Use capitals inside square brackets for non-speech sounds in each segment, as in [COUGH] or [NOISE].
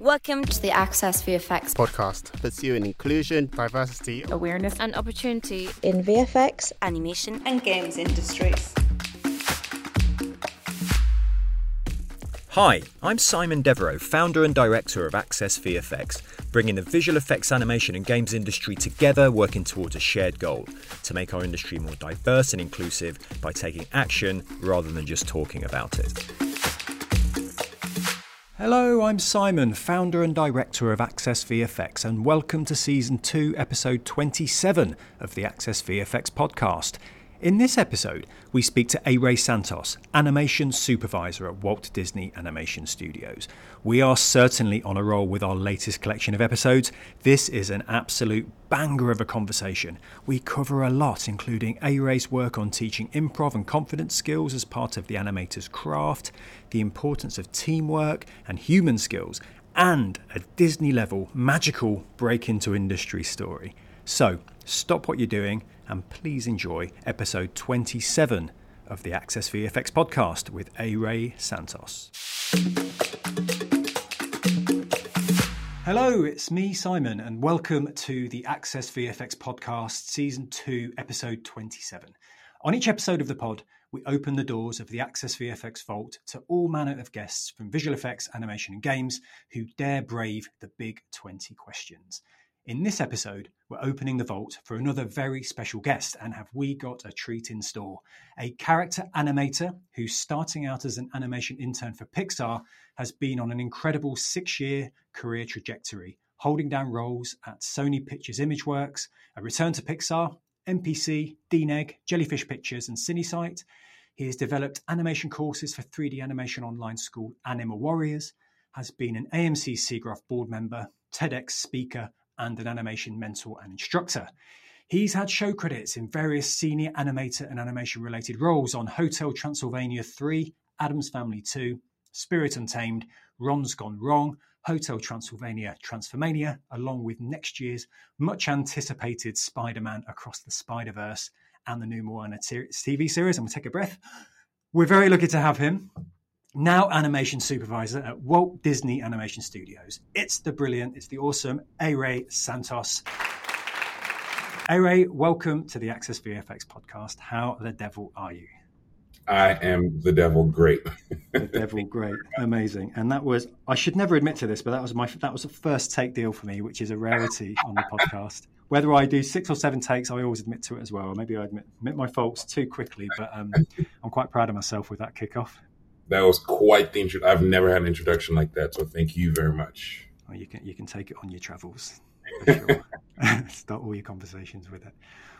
Welcome to the Access VFX podcast, pursuing inclusion, diversity, awareness, and opportunity. In VFX, animation, and games industries. Hi, I'm Simon Devereaux, founder and director of Access VFX, bringing the visual effects animation and games industry together, working towards a shared goal to make our industry more diverse and inclusive by taking action rather than just talking about it. Hello, I'm Simon, founder and director of Access VFX, and welcome to Season 2, Episode 27 of the Access VFX podcast. In this episode, we speak to Ere Santos, animation supervisor at Walt Disney Animation Studios. We are certainly on a roll with our latest collection of episodes. This is an absolute banger of a conversation. We cover a lot, including Ere's work on teaching improv and confidence skills as part of the animator's craft, the importance of teamwork and human skills, and a Disney level magical break into industry story. So, stop what you're doing and please enjoy episode 27 of the Access VFX podcast with Ere Santos. Hello, it's me, Simon, and welcome to the Access VFX podcast, season 2, episode 27. On each episode of the pod, we open the doors of the Access VFX vault to all manner of guests from visual effects, animation, and games who dare brave the big 20 questions. In this episode, we're opening the vault for another very special guest, and have we got a treat in store? A character animator who's starting out as an animation intern for Pixar has been on an incredible six year career trajectory, holding down roles at Sony Pictures Imageworks, a return to Pixar, MPC, DNEG, Jellyfish Pictures, and Cinesite. He has developed animation courses for 3D animation online school Anima Warriors, has been an ACM SIGGRAPH board member, TEDx speaker, and an animation mentor and instructor. He's had show credits in various senior animator and animation related roles on Hotel Transylvania 3, Addams Family 2, Spirit Untamed, Ron's Gone Wrong, Hotel Transylvania Transformania, along with next year's much anticipated Spider Man Across the Spider Verse and the new Moana TV series. I'm going to take a breath. We're very lucky to have him now animation supervisor at Walt Disney Animation Studios. It's the brilliant, it's the awesome Ere Santos. Ere, welcome to the Access VFX podcast. How the devil are you? I am the devil great. the devil great. Amazing. And that was I should never admit to this, but that was my that was a first take deal for me, which is a rarity on the podcast. Whether I do six or seven takes, I always admit to it as well. Or maybe I admit, admit my faults too quickly, but um, I'm quite proud of myself with that kickoff that was quite the intro. I've never had an introduction like that, so thank you very much. Well, you can you can take it on your travels. Sure. [LAUGHS] Start all your conversations with it.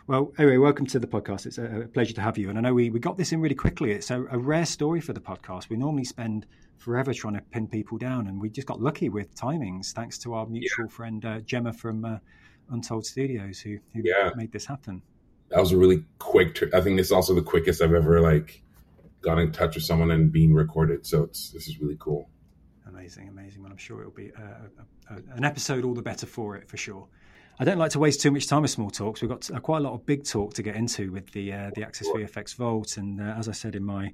Well, anyway, welcome to the podcast. It's a, pleasure to have you. And I know we, we got this in really quickly. It's a, a, rare story for the podcast. We normally spend forever trying to pin people down, and we just got lucky with timings thanks to our mutual yeah. friend uh, Gemma from uh, Untold Studios who, who yeah. made this happen. That was a really quick. Tr- I think this is also the quickest I've ever like got in touch with someone and being recorded. So it's this is really cool. Amazing, amazing. Well, I'm sure it'll be a, a, a, an episode all the better for it, for sure. I don't like to waste too much time with small talks. We've got uh, quite a lot of big talk to get into with the uh, the Access VFX Vault, and uh, as I said in my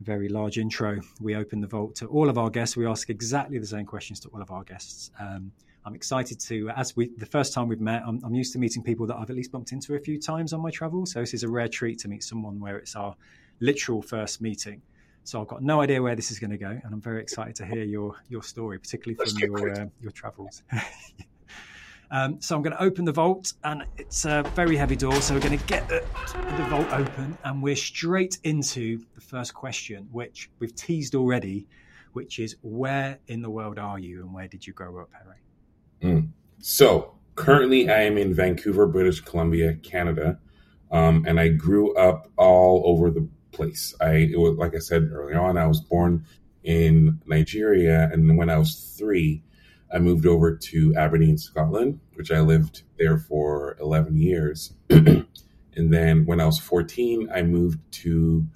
very large intro, we open the vault to all of our guests. We ask exactly the same questions to all of our guests. Um, I'm excited to, as we the first time we've met, I'm, I'm, used to meeting people that I've at least bumped into a few times on my travels. So this is a rare treat to meet someone where it's our literal first meeting. So I've got no idea where this is going to go, and I'm very excited to hear your your story, particularly from your uh, your travels. [LAUGHS] um, so I'm going to open the vault, and it's a very heavy door. So we're going to get the, the vault open, and we're straight into the first question, which we've teased already, which is where in the world are you, and where did you grow up, Ere? Mm. So currently, I am in Vancouver, British Columbia, Canada. Um, and I grew up all over the place. I was like I said earlier on, I was born in Nigeria, and when I was three, I moved over to Aberdeen, Scotland, which I lived there for eleven years. [CLEARS THROAT] and then when I was fourteen, I moved to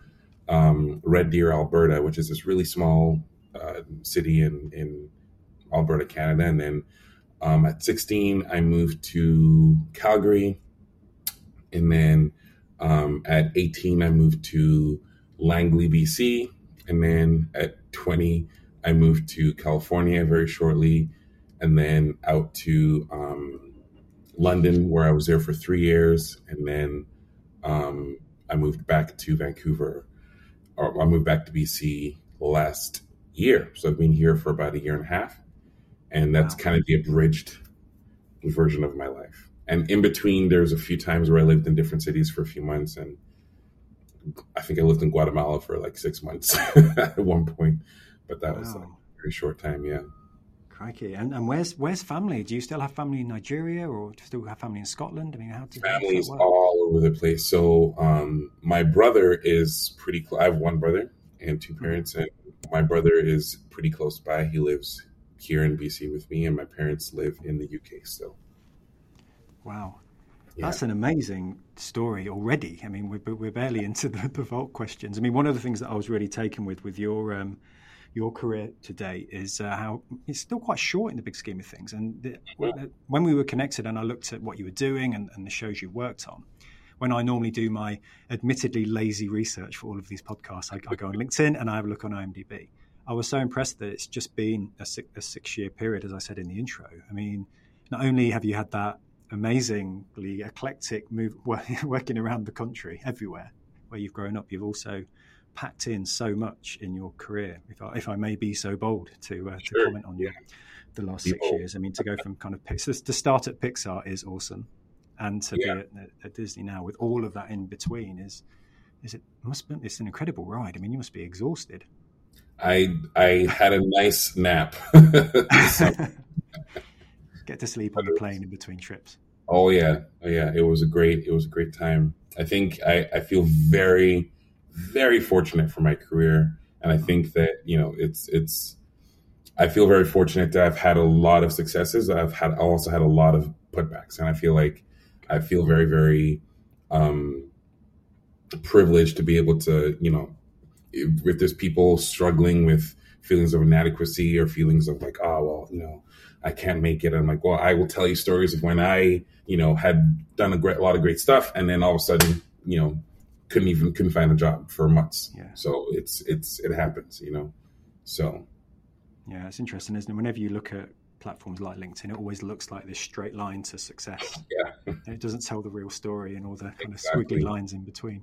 um, Red Deer, Alberta, which is this really small uh, city in in Alberta, Canada. And then um, at sixteen, I moved to Calgary, and then um, at 18, I moved to Langley, BC. And then at 20, I moved to California very shortly. and then out to um, London, where I was there for three years, and then um, I moved back to Vancouver, or I moved back to BC last year. So I've been here for about a year and a half, and that's wow. kind of the abridged version of my life. And in between, there's a few times where I lived in different cities for a few months, and I think I lived in Guatemala for like six months [LAUGHS] at one point, but that wow. was like a very short time. Yeah. Crikey. And, and where's where's family? Do you still have family in Nigeria or do you still have family in Scotland? I mean, how do Family's all over the place. So um, my brother is pretty close. I have one brother and two hmm. parents, and my brother is pretty close by. He lives here in BC with me, and my parents live in the UK still. Wow. Yeah. That's an amazing story already. I mean, we're, we're barely into the, the vault questions. I mean, one of the things that I was really taken with with your um, your career today is uh, how it's still quite short in the big scheme of things. And the, when we were connected, and I looked at what you were doing and, and the shows you worked on, when I normally do my admittedly lazy research for all of these podcasts, I, I go on LinkedIn and I have a look on IMDb. I was so impressed that it's just been a six, a six year period, as I said in the intro. I mean, not only have you had that amazingly eclectic move [LAUGHS] working around the country everywhere where you've grown up, you've also packed in so much in your career. If I, if I may be so bold to uh, to comment on yeah. the last six years, I mean, to go from kind of Pixar, to start at Pixar is awesome, and to yeah. be at, at, Disney now with all of that in between is is it must be it's an incredible ride. I mean, you must be exhausted. I I had a nice nap. [LAUGHS] [LAUGHS] Get to sleep on the plane in between trips. Oh yeah, oh yeah. It was a great it was a great time. I think I, I feel very very fortunate for my career, and I think that you know it's it's. I feel very fortunate that I've had a lot of successes. I've had I also had a lot of putbacks, and I feel like I feel very very um, privileged to be able to you know if, if there's people struggling with feelings of inadequacy or feelings of like oh well you know I can't make it. I'm like, well, I will tell you stories of when I, you know, had done a great, a lot of great stuff, and then all of a sudden, you know, couldn't even couldn't find a job for months. Yeah. So it's it's it happens, you know. So yeah, it's interesting, isn't it? Whenever you look at platforms like LinkedIn, it always looks like this straight line to success. [LAUGHS] Yeah. it doesn't tell the real story and all the kind exactly. of squiggly lines in between.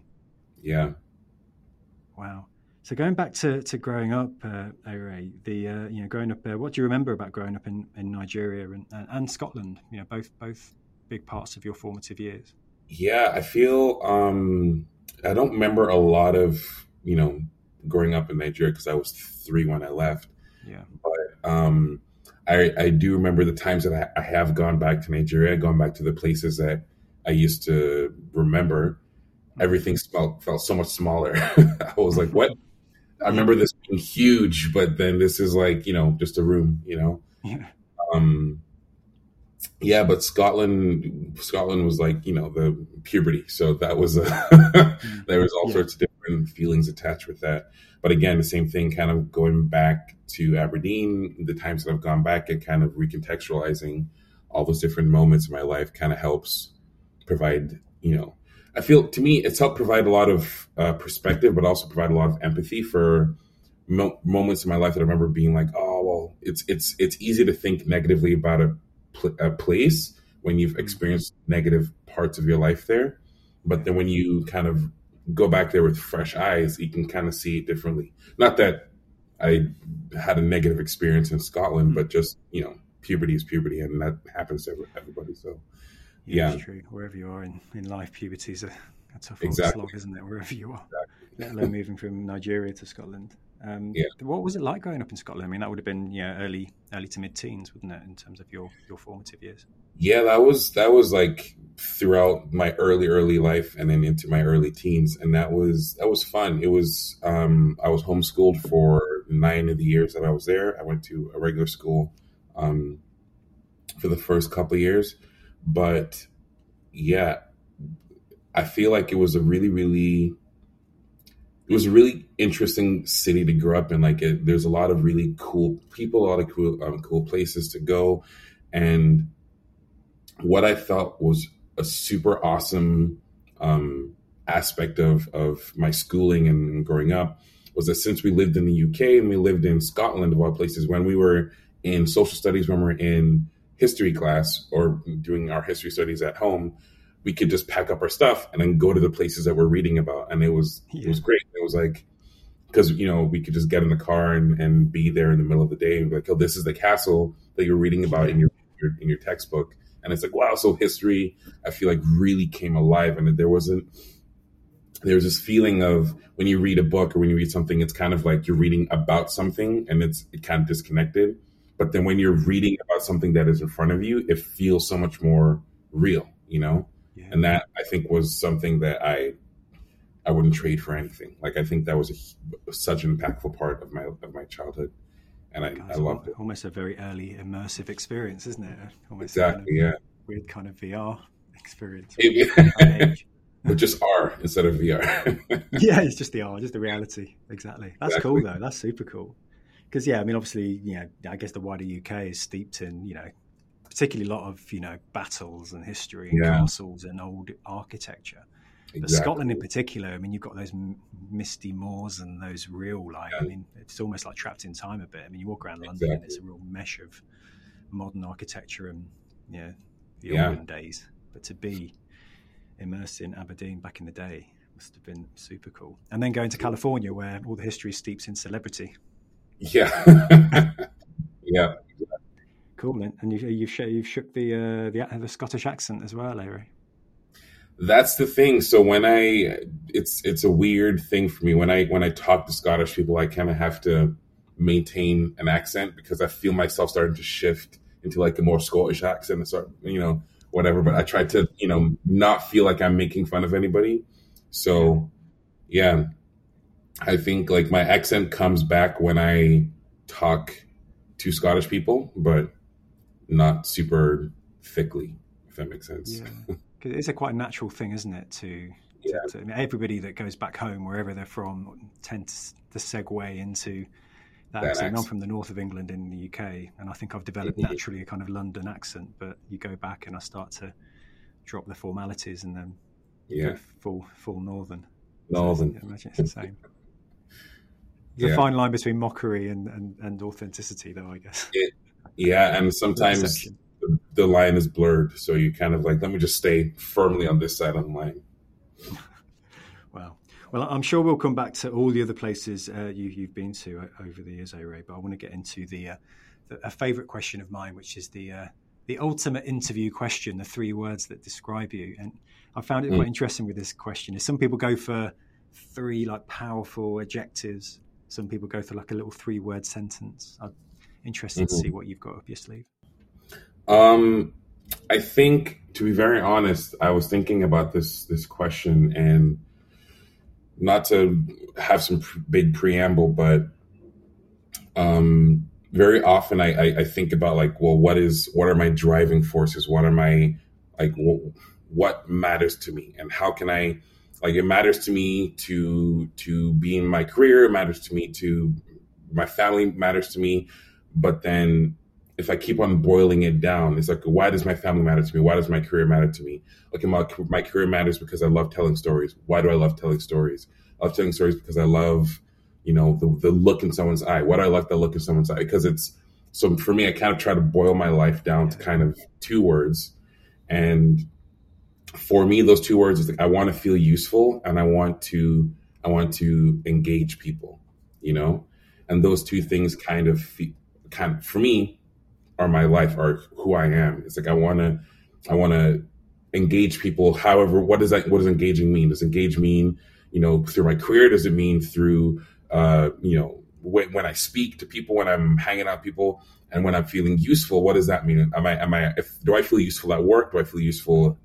Yeah. Wow. So going back to, to growing up, uh, the uh, you know growing up there, what do you remember about growing up in, in Nigeria and, and Scotland? You know, both both big parts of your formative years. Yeah, I feel um, I don't remember a lot of you know growing up in Nigeria because I was three when I left. Yeah, but um, I I do remember the times that I, I have gone back to Nigeria, gone back to the places that I used to remember. Everything smelled felt so much smaller. [LAUGHS] I was like, what? I remember this being huge, but then this is like you know just a room, you know. Yeah. Um, yeah, but Scotland, Scotland was like you know the puberty, so that was a, [LAUGHS] there was all yeah. sorts of different feelings attached with that. But again, the same thing, kind of going back to Aberdeen, the times that I've gone back and kind of recontextualizing all those different moments in my life, kind of helps provide you know. I feel to me it's helped provide a lot of uh, perspective, but also provide a lot of empathy for mo- moments in my life that I remember being like, oh well, it's it's it's easy to think negatively about a pl- a place when you've mm-hmm. experienced negative parts of your life there. But then when you kind of go back there with fresh eyes, you can kind of see it differently. Not that I had a negative experience in Scotland, mm-hmm. but just, you know, puberty is puberty and that happens to everybody. So, yeah. yeah. true. Wherever you are in, in life, puberty is a, a tough exactly. slog, isn't it? Wherever you are. Exactly. Let alone moving from Nigeria to Scotland. Um, yeah. What was it like growing up in Scotland? I mean, that would have been yeah early early to mid teens, wouldn't it, in terms of your your formative years? Yeah, that was that was like throughout my early early life and then into my early teens, and that was that was fun. It was um, I was homeschooled for nine of the years that I was there. I went to a regular school um, for the first couple of years, but yeah, I feel like it was a really really it was a really interesting city to grow up in. Like, it, there's a lot of really cool people, a lot of cool, um, cool places to go, and what I felt was a super awesome um, aspect of of my schooling and growing up was that since we lived in the UK and we lived in Scotland of all places, when we were in social studies when we're in history class or doing our history studies at home, we could just pack up our stuff and then go to the places that we're reading about, and it was yeah. it was great. It was like because you know we could just get in the car and, and be there in the middle of the day and be like, oh, this is the castle that you're reading about in your, your in your textbook, and it's like wow, so history I feel like really came alive, and there wasn't there's this feeling of when you read a book or when you read something, it's kind of like you're reading about something and it's it kind of disconnected. But then when you're reading about something that is in front of you, it feels so much more real, you know? Yeah. And that I think was something that I I wouldn't trade for anything. Like I think that was a, such an impactful part of my of my childhood, and I, God, I loved it. Almost a very early immersive experience, isn't it? Almost exactly, kind of yeah. Weird kind of VR experience. but [LAUGHS] just R instead of VR. [LAUGHS] yeah, it's just the R, just the reality. Exactly. That's exactly. cool though. That's super cool. Because yeah, I mean, obviously, you know, I guess the wider UK is steeped in, you know, particularly a lot of you know battles and history and yeah. castles and old architecture. Exactly. But Scotland in particular, I mean, you've got those misty moors and those real like, yeah. I mean, it's almost like trapped in time a bit. I mean, you walk around London exactly. and it's a real mesh of modern architecture and yeah, the yeah. olden days. But to be immersed in Aberdeen back in the day must have been super cool. And then going to California where all the history steeps in celebrity. Yeah. [LAUGHS] yeah. Cool, man. and you, you've sh- you've shook the uh, the the Scottish accent as well, Larry. That's the thing. So when I, it's it's a weird thing for me when I when I talk to Scottish people, I kind of have to maintain an accent because I feel myself starting to shift into like a more Scottish accent. So you know, whatever. But I try to you know not feel like I'm making fun of anybody. So yeah, I think like my accent comes back when I talk to Scottish people, but not super thickly, if that makes sense. Yeah. [LAUGHS] it's a quite a natural thing, isn't it? To, yeah. to, to I mean, everybody that goes back home, wherever they're from, tends to segue into that, that accent. accent. I'm from the north of England in the UK, and I think I've developed mm-hmm. [LAUGHS] naturally a kind of London accent. But you go back and I start to drop the formalities and then yeah, full full northern. Northern. So, imagine it's the same. The yeah. fine line between mockery and, and, and authenticity, though, I guess. It, yeah, and sometimes the, the, line is blurred, so you kind of like, let me just stay firmly on this side of the line. [LAUGHS] wow. Well, I'm sure we'll come back to all the other places uh, you, have been to uh, over the years, Ray. But I want to get into the, uh, the a favourite question of mine, which is the uh, the ultimate interview question, the three words that describe you. And I found it mm. quite interesting with this question. Is some people go for three like powerful adjectives some people go through like a little three word sentence. I'm interested mm-hmm. to see what you've got up your sleeve. Um, I think, to be very honest, I was thinking about this this question, and not to have some pr- big preamble, but um, very often I, I, I, think about like, well, what is what are my driving forces? What are my like what, what matters to me, and how can I like it matters to me to to be in my career it matters to me to my family matters to me but then if i keep on boiling it down it's like why does my family matter to me? Why does my career matter to me? Okay my, my career matters because i love telling stories why do i love telling stories? I love telling stories because i love you know the, the look in someone's eye. Why do i like the look in someone's eye? Because it's so for me i kind of try to boil my life down to kind of two words and for me, those two words is like I want to feel useful and I want to I want to engage people, you know, and those two things kind of kind of for me are my life are who I am. It's like I want to I want to engage people. However, what does that what does engaging mean? Does engage mean you know through my career? Does it mean through uh, you know when, when I speak to people, when I'm hanging out people, and when I'm feeling useful? What does that mean? Am I am I if do I feel useful at work? Do I feel useful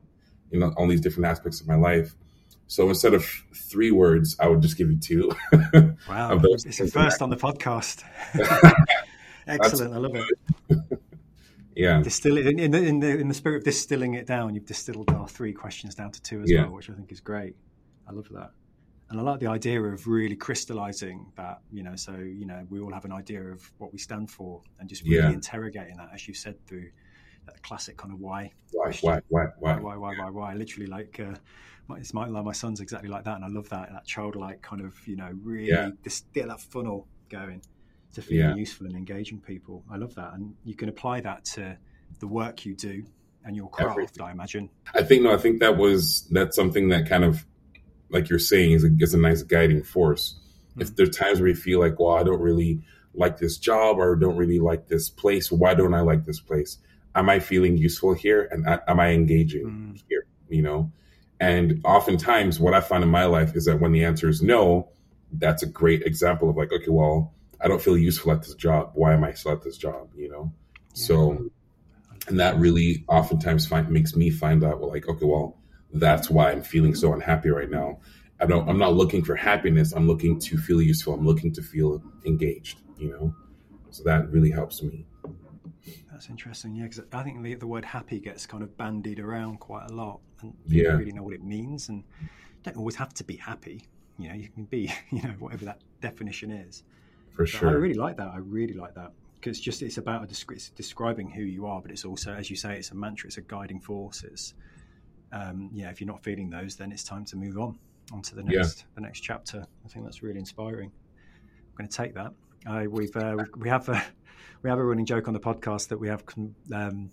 you know, all these different aspects of my life. So instead of three words, I would just give you two. [LAUGHS] wow, it's the first on the podcast. [LAUGHS] [LAUGHS] Excellent, I love it. yeah, distill it in the, in the in the spirit of distilling it down. You've distilled our three questions down to two as yeah. well, which I think is great. I love that, and I like the idea of really crystallizing that. You know, so you know, we all have an idea of what we stand for, and just really yeah. interrogating that, as you said, through that classic kind of why. Why, why, why, why, why, why, why. Literally, like uh, my, it's my my son's exactly like that, and I love that that childlike kind of you know really yeah. distill that funnel going to feel yeah. useful and engaging people. I love that, and you can apply that to the work you do and your craft. Everything. I imagine. I think no, I think that was that's something that kind of like you're saying is a, is a nice guiding force. Mm-hmm. If mm. there's times where you feel like, well, I don't really like this job or don't really like this place, why don't I like this place? Am I feeling useful here and am I engaging Mm. here? You know, and oftentimes what I find in my life is that when the answer is no, that's a great example of like, okay, well, I don't feel useful at this job. Why am I still at this job? You know, so and that really oftentimes find, makes me find out well like okay well that's why i'm feeling so unhappy right now i don't i'm not looking for happiness i'm looking to feel useful i'm looking to feel engaged you know so that really helps me That's interesting, yeah, because I think the, the word happy gets kind of bandied around quite a lot, and you Yeah. don't really know what it means, and you don't always have to be happy. You know, you can be, [LAUGHS] you know, whatever that definition is. for But sure I really like that. I really like that because just it's about a descri- it's describing who you are, but it's also, as you say, it's a mantra, it's a guiding force. It's, um, yeah, if you're not feeling those, then it's time to move on onto the Yeah. next the next chapter. I think that's really inspiring. I'm going to take that. I, we've uh, we have a we have a running joke on the podcast that we have um,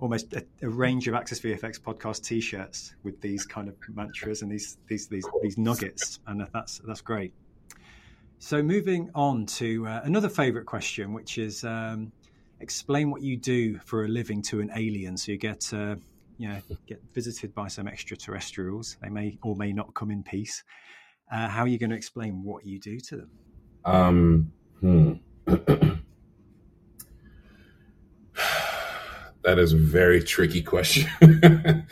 almost a, a range of Access VFX podcast T-shirts with these kind of mantras and these these these, these nuggets, and that's that's great. So moving on to uh, another favourite question, which is um, explain what you do for a living to an alien. So you get uh, you know get visited by some extraterrestrials. They may or may not come in peace. Uh, how are you going to explain what you do to them? um hmm. [CLEARS THROAT] that is a very tricky question [LAUGHS]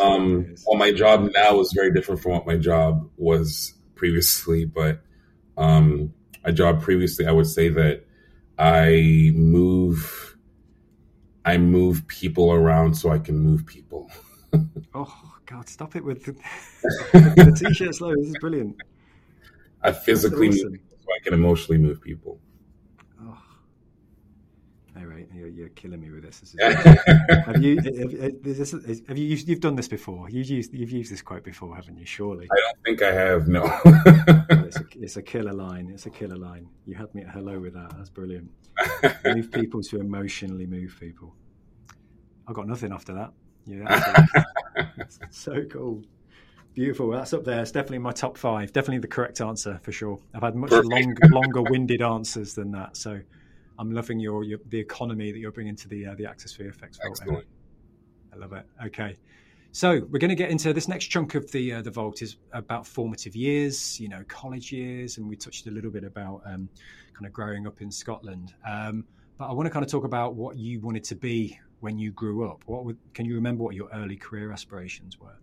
Um, well, my job now is very different from what my job was previously, but um, my job previously, I would say that I move, I move people around so I can move people. [LAUGHS] Oh God! Stop it with the, [LAUGHS] the t-shirt slow. This is brilliant. I physically awesome. move so I can emotionally move people. You're, you're killing me with this. this is [LAUGHS] have you have, have- is this, is- have you used, you've done this before? You've used you've used this quote before, haven't you? Surely. I don't think I have no. it's, a, it's a killer line. It's a killer line. You had me at hello with that. That's brilliant. move [LAUGHS] people to emotionally move people. I've got nothing after that. Yeah, that's [LAUGHS] so cool. Beautiful. Well, that's up there. It's definitely my top five. Definitely the correct answer for sure. I've had much longer winded answers than that. So I'm loving your, your the economy that you're bringing to the uh, the Access VFX. vault, Aaron. Excellent. I love it. Okay. So we're going to get into this next chunk of the uh, the vault is about formative years, you know, college years, and we touched a little bit about um, kind of growing up in Scotland. Um, but I want to kind of talk about what you wanted to be when you grew up. What would, can you remember what your early career aspirations were?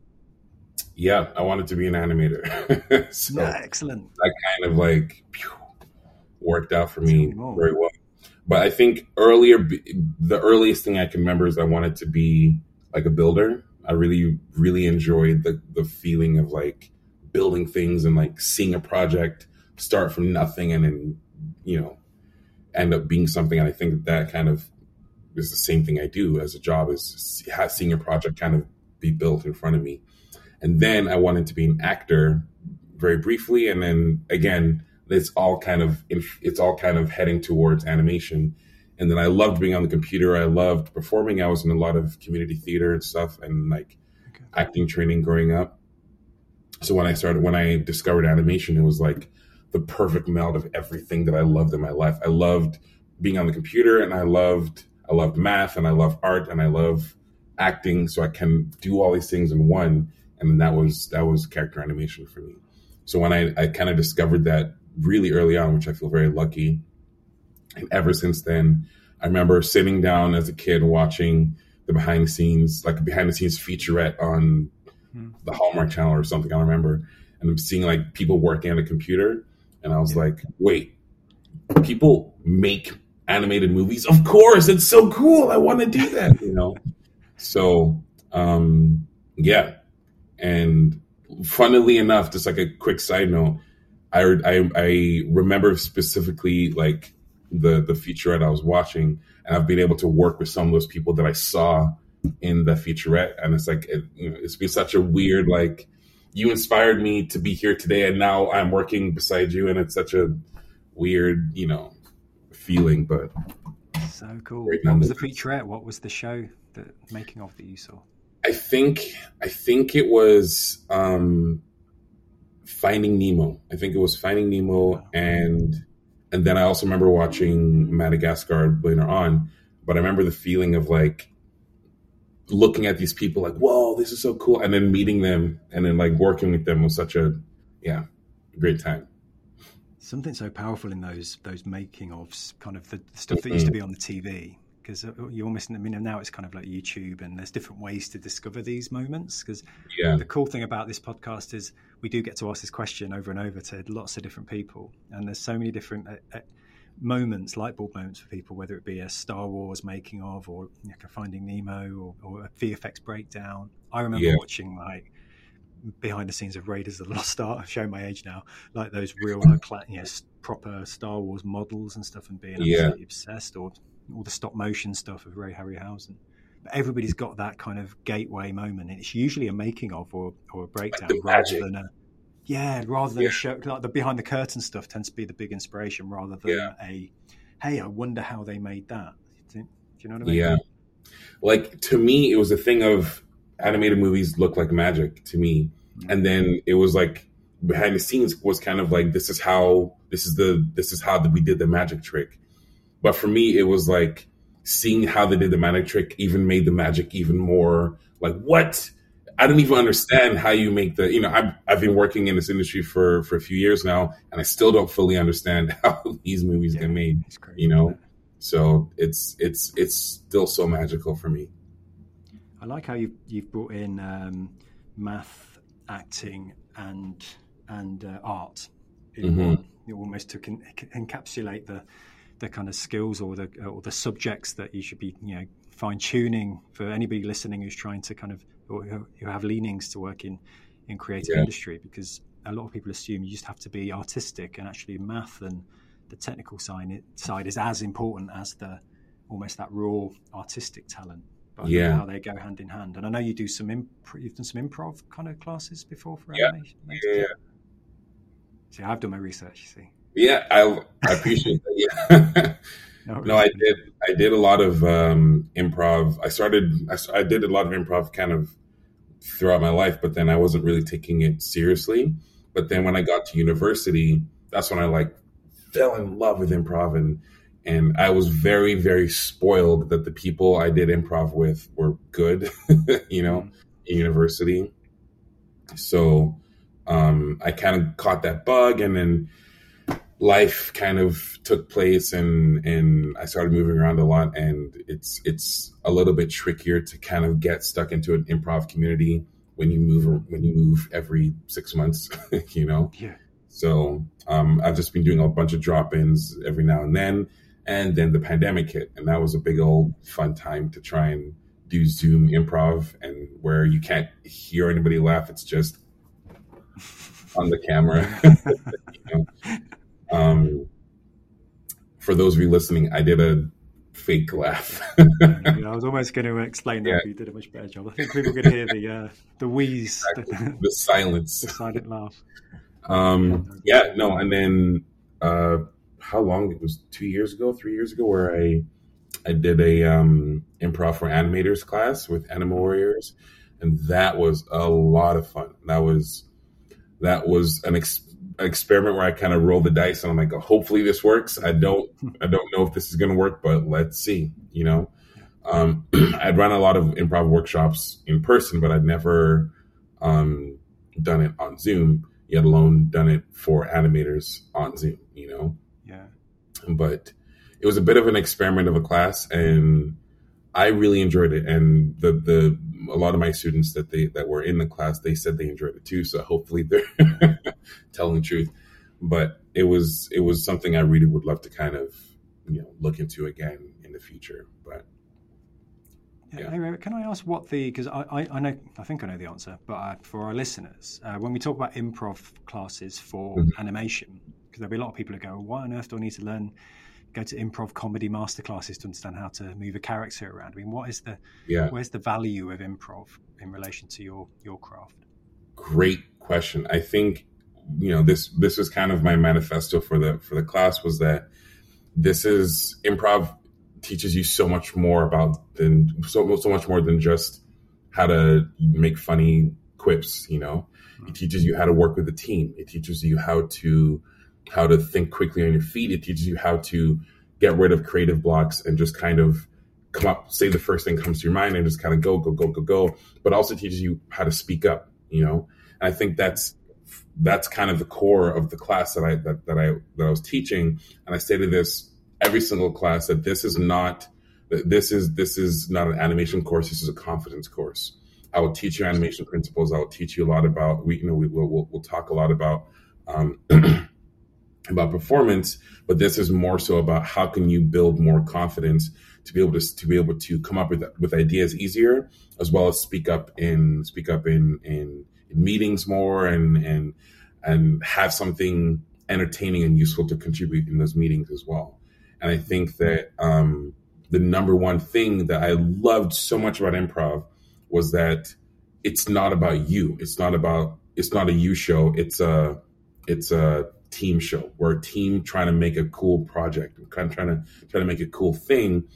Yeah, I wanted to be an animator. [LAUGHS] so Yeah, excellent. that kind of like pew, worked out for me very well. But I think earlier, the earliest thing I can remember is I wanted to be like a builder. I really, really enjoyed the the feeling of like building things and like seeing a project start from nothing and then you know end up being something. And I think that kind of is the same thing I do as a job is seeing a project kind of be built in front of me. And then I wanted to be an actor very briefly, and then again, it's all kind of it's all kind of heading towards animation. And then I loved being on the computer. I loved performing. I was in a lot of community theater and stuff, and like Okay. acting training growing up. So when I started, when I discovered animation, it was like the perfect meld of everything that I loved in my life. I loved being on the computer, and I loved I loved math, and I love art, and I love acting. So I can do all these things in one, and that was that was character animation for me. So when I, I kind of discovered that really early on, which I feel very lucky, and ever since then, I remember sitting down as a kid watching the behind the scenes, like a behind the scenes featurette on Hmm. the Hallmark Channel or something. I remember, and I'm seeing like people working on a computer, and I was Yeah. like, wait, people make animated movies? Of course, it's so cool. I want to do that, you know. So, um, yeah, and funnily enough, just like a quick side note, I I, I remember specifically like the the featurette I was watching, and I've been able to work with some of those people that I saw in the featurette, and it's like it, you know, it's been such a weird like you inspired me to be here today, and now I'm working beside you, and it's such a weird you know feeling. But so cool. What was the featurette? What was the show, the making of that you saw? I think I think it was um, Finding Nemo. I think it was Finding Nemo, and and then I also remember watching Madagascar later on. But I remember the feeling of like looking at these people, like, "Whoa, this is so cool!" and then meeting them, and then like working with them was such a yeah, great time. Something so powerful in those those making ofs, kind of the stuff that used to be on the TV. Because uh, you almost, I mean, now it's kind of like YouTube, and there's different ways to discover these moments. Because Yeah, the cool thing about this podcast is we do get to ask this question over and over to lots of different people, and there's so many different uh, uh, moments, light bulb moments for people, whether it be a Star Wars making of, or like a Finding Nemo, or, or a VFX breakdown. I remember Yeah. watching like behind the scenes of Raiders of the Lost Ark. I'm showing my age now, like those real, like, you know, proper Star Wars models and stuff, and being Yeah. absolutely obsessed, or all the stop motion stuff of Ray Harryhausen. Everybody's got that kind of gateway moment, and it's usually a making of or, or a breakdown the rather magic. than a yeah, rather than Yeah. a show. Like the behind the curtain stuff tends to be the big inspiration, rather than Yeah. a hey, I wonder how they made that. Do you know what I mean? yeah. Like to me, it was a thing of animated movies look like magic to me. and then it was like behind the scenes was kind of like this is how this is the this is how we did the magic trick but for me it was like seeing how they did the magic trick even made the magic even more like what i don't even understand how you make the you know i've, I've been working in this industry for for a few years now and i still don't fully understand [LAUGHS] how these movies Yeah. get made crazy, you know so it's it's it's still so magical for me I like how you've you've brought in um, math, acting, and and uh, art in Mhm. one. You almost to encapsulate the the kind of skills or the uh, or the subjects that you should be you know fine tuning for anybody listening who's trying to kind of or who have leanings to work in in creative Yeah. industry because a lot of people assume you just have to be artistic and actually math and the technical side side is as important as the almost that raw artistic talent. But Yeah. how they go hand in hand. And I know you do some imp- you've done some improv kind of classes before for Yeah. animation. yeah, yeah. See, I've done my research. You see, Yeah, I, I appreciate that. Yeah. [LAUGHS] no, I did. I did a lot of um, improv. I started. I did a lot of improv kind of throughout my life, but then I wasn't really taking it seriously. But then when I got to university, that's when I like fell in love with improv, and and I was very very spoiled that the people I did improv with were good. [LAUGHS] you know, Mm. in university. So um, I kind of caught that bug, and then life kind of took place, and and I started moving around a lot, and it's it's a little bit trickier to kind of get stuck into an improv community when you move when you move every six months, [LAUGHS] you know. Yeah. So um, I've just been doing a bunch of drop-ins every now and then, and then the pandemic hit, and that was a big old fun time to try and do Zoom improv, and where you can't hear anybody laugh, it's just on the camera. [LAUGHS] you know? Um, for those of you listening, I did a fake laugh. Yeah, I was almost going to explain that, Yeah. you did a much better job. I think people could hear the uh, the wheeze, the, the silence. the silent laugh. Um, yeah, no, and then uh, how long? It was two years ago, three years ago, where I I did a um, improv for animators class with Anima Warriors, and that was a lot of fun. That was that was an ex- experiment where I kind of roll the dice, and I'm like, hopefully this works. I don't I don't know if this is going to work, but let's see. You know, um, [CLEARS THROAT] I'd run a lot of improv workshops in person, but I'd never um, done it on Zoom yet alone done it for animators on Zoom, you know. Yeah. But it was a bit of an experiment of a class, and I really enjoyed it. And the the a lot of my students that they that were in the class, they said they enjoyed it too. So hopefully they're [LAUGHS] telling the truth. But it was it was something I really would love to kind of you know look into again in the future. But Yeah. Yeah. Can I ask what the because I, I, I know I think I know the answer, but uh, for our listeners, uh, when we talk about improv classes for Mhm. animation, because there'll be a lot of people who go, "Why on earth do I need to learn?" Go to improv comedy masterclasses to understand how to move a character around. I mean, what is the yeah, where's the value of improv in relation to your your craft? great question. I think you know this this is kind of my manifesto for the for the class was that this is improv teaches you so much more about than so so much more than just how to make funny quips. You know, it hmm. teaches you how to work with a team. It teaches you how to how to think quickly on your feet. It teaches you how to get rid of creative blocks and just kind of come up, say the first thing comes to your mind and just kind of go, go, go, go, go. But also teaches you how to speak up, you know? And I think that's that's kind of the core of the class that I that, that I that I was teaching. And I stated this every single class that this is not this is this is not an animation course. This is a confidence course. I will teach you animation principles. I will teach you a lot about we you know we will we'll, we'll talk a lot about um, [CLEARS THROAT] about performance, but this is more so about how can you build more confidence to be able to to be able to come up with with ideas easier, as well as speak up in speak up in in, in meetings more and and and have something entertaining and useful to contribute in those meetings as well. And I think that um, the number one thing that I loved so much about improv was that it's not about you. It's not about it's not a you show. It's a it's a team show. We're a team trying to make a cool project. We're kind of trying to trying to make a cool thing,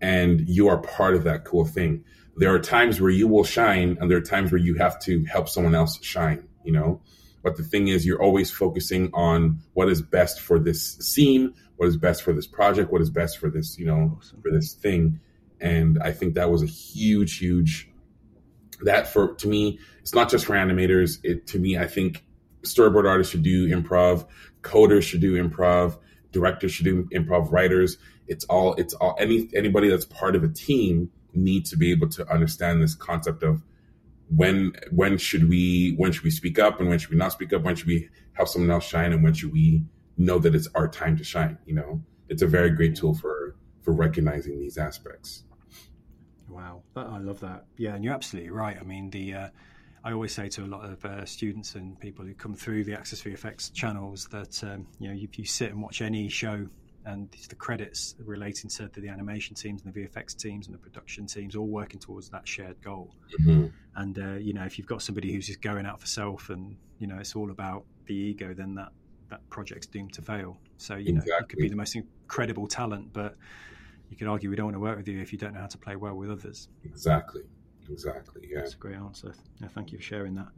and you are part of that cool thing. There are times where you will shine, and there are times where you have to help someone else shine. You know, but the thing is, you're always focusing on what is best for this scene, what is best for this project, what is best for this, you know, awesome. for this thing. And I think that was a huge, huge. That for to me, it's not just for animators. It to me, I think storyboard artists should do improv, coders should do improv, directors should do improv, writers. It's all it's all any anybody that's part of a team needs to be able to understand this concept of when when should we when should we speak up and when should we not speak up? When should we help someone else shine and when should we know that it's our time to shine you know? It's a very great tool for for recognizing these aspects. Wow. I love that. Yeah and you're absolutely right. I mean the uh, I always say to a lot of uh, students and people who come through the Access VFX channels that um, you know if you sit and watch any show and the credits relating to, to, the animation teams and the VFX teams and the production teams all working towards that shared goal. Mm-hmm. And uh, you know if you've got somebody who's just going out for self and you know it's all about the ego, then that that project's doomed to fail. So you exactly. know you could be the most incredible talent, but you could argue we don't want to work with you if you don't know how to play well with others. Exactly. Exactly. Yeah. That's a great answer. Yeah, thank you for sharing that.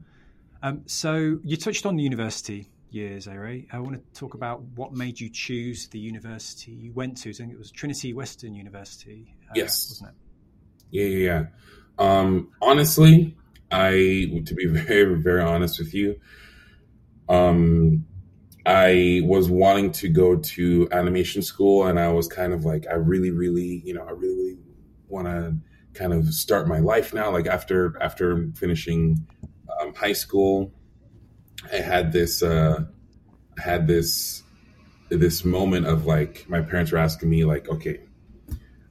Um, so you touched on the university years, Ere. I want to talk about what made you choose the university you went to. I think it was Trinity Western University. Uh, yes. Wasn't it? Yeah, yeah, yeah. Um, honestly, I to be [LAUGHS] very, very honest with you, um, I was wanting to go to animation school, and I was kind of like, I really, really, you know, I really, really want to kind of start my life now. Like after after finishing um, high school, I had this uh, had this this moment of like my parents were asking me like, okay,